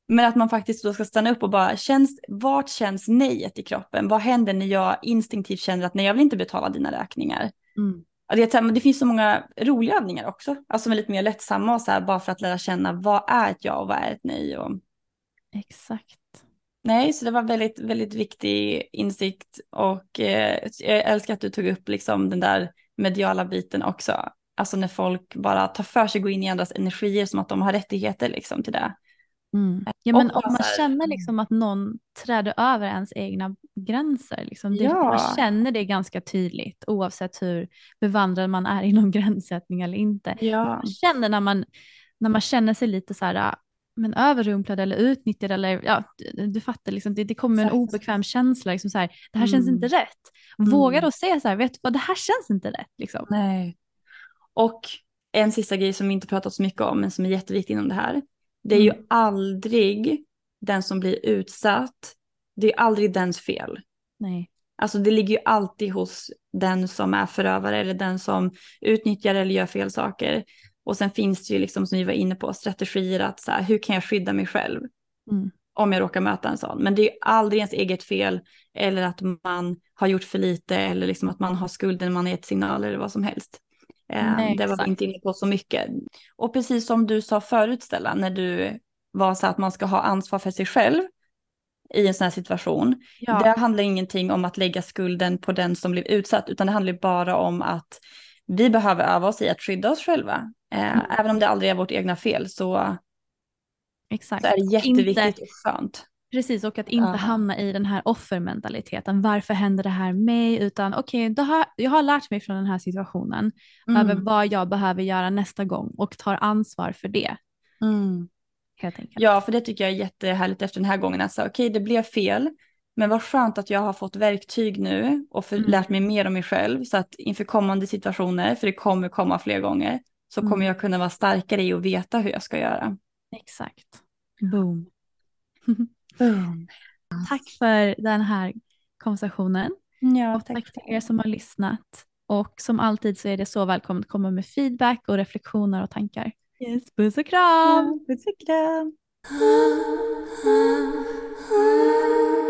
S2: Men att man faktiskt då ska stanna upp och bara, känns, vart känns nejet i kroppen? Vad händer när jag instinktivt känner att nej, jag vill inte betala dina räkningar? Mm. Det, det finns så många roliga övningar också, alltså med lite mer lättsamma och så här, bara för att lära känna vad är ett ja och vad är ett nej. Och...
S1: Exakt.
S2: Nej, så det var väldigt, väldigt viktig insikt och eh, jag älskar att du tog upp liksom den där mediala biten också. Alltså när folk bara tar för sig, går in i andras energier som att de har rättigheter liksom till det.
S1: Mm. Ja, men om man känner liksom att någon träder över ens egna gränser, liksom, det, ja. man känner det ganska tydligt oavsett hur bevandrad man är inom gränssättning eller inte.
S2: Ja.
S1: Man känner när man, när man känner sig lite så här, men överrumplad eller utnyttjad eller ja, du, du fattar, liksom, det, det kommer Exakt. en obekväm känsla, liksom så här, det här mm. känns inte rätt. Våga mm. då säga så här, vet du vad, det här känns inte rätt. Liksom.
S2: Nej. Och en sista grej som vi inte pratat så mycket om men som är jätteviktig inom det här, det är mm. ju aldrig den som blir utsatt, det är aldrig dens fel.
S1: Nej.
S2: Alltså det ligger ju alltid hos den som är förövare eller den som utnyttjar eller gör fel saker. Och sen finns det ju liksom som vi var inne på strategier att så här, hur kan jag skydda mig själv mm. om jag råkar möta en sån. Men det är ju aldrig ens eget fel eller att man har gjort för lite eller liksom att man har skulden, man har gett signaler eller vad som helst. Eh, Nej, det var vi inte inne på så mycket. Och precis som du sa förut Stella, när du var så att man ska ha ansvar för sig själv i en sån här situation. Ja. Det handlar ingenting om att lägga skulden på den som blev utsatt, utan det handlar bara om att vi behöver öva oss i att skydda oss själva. Eh, mm. Även om det aldrig är vårt egna fel så, Exakt. så är det jätteviktigt inte, och skönt.
S1: Precis, och att inte uh. hamna i den här offermentaliteten. Varför händer det här mig? Utan okej, okay, har, jag har lärt mig från den här situationen mm. över vad jag behöver göra nästa gång och tar ansvar för det.
S2: Mm. Ja, för det tycker jag är jättehärligt efter den här gången. Alltså, okej, okay, det blev fel, men vad skönt att jag har fått verktyg nu och för, mm. lärt mig mer om mig själv. Så att inför kommande situationer, för det kommer komma fler gånger, så kommer mm. jag kunna vara starkare i att veta hur jag ska göra.
S1: Exakt. Boom. Boom. Tack för den här konversationen.
S2: Ja,
S1: och tack, tack till er som har lyssnat. Och som alltid så är det så välkommet att komma med feedback och reflektioner och tankar.
S2: Yes, puss och kram! Ja, puss och kram!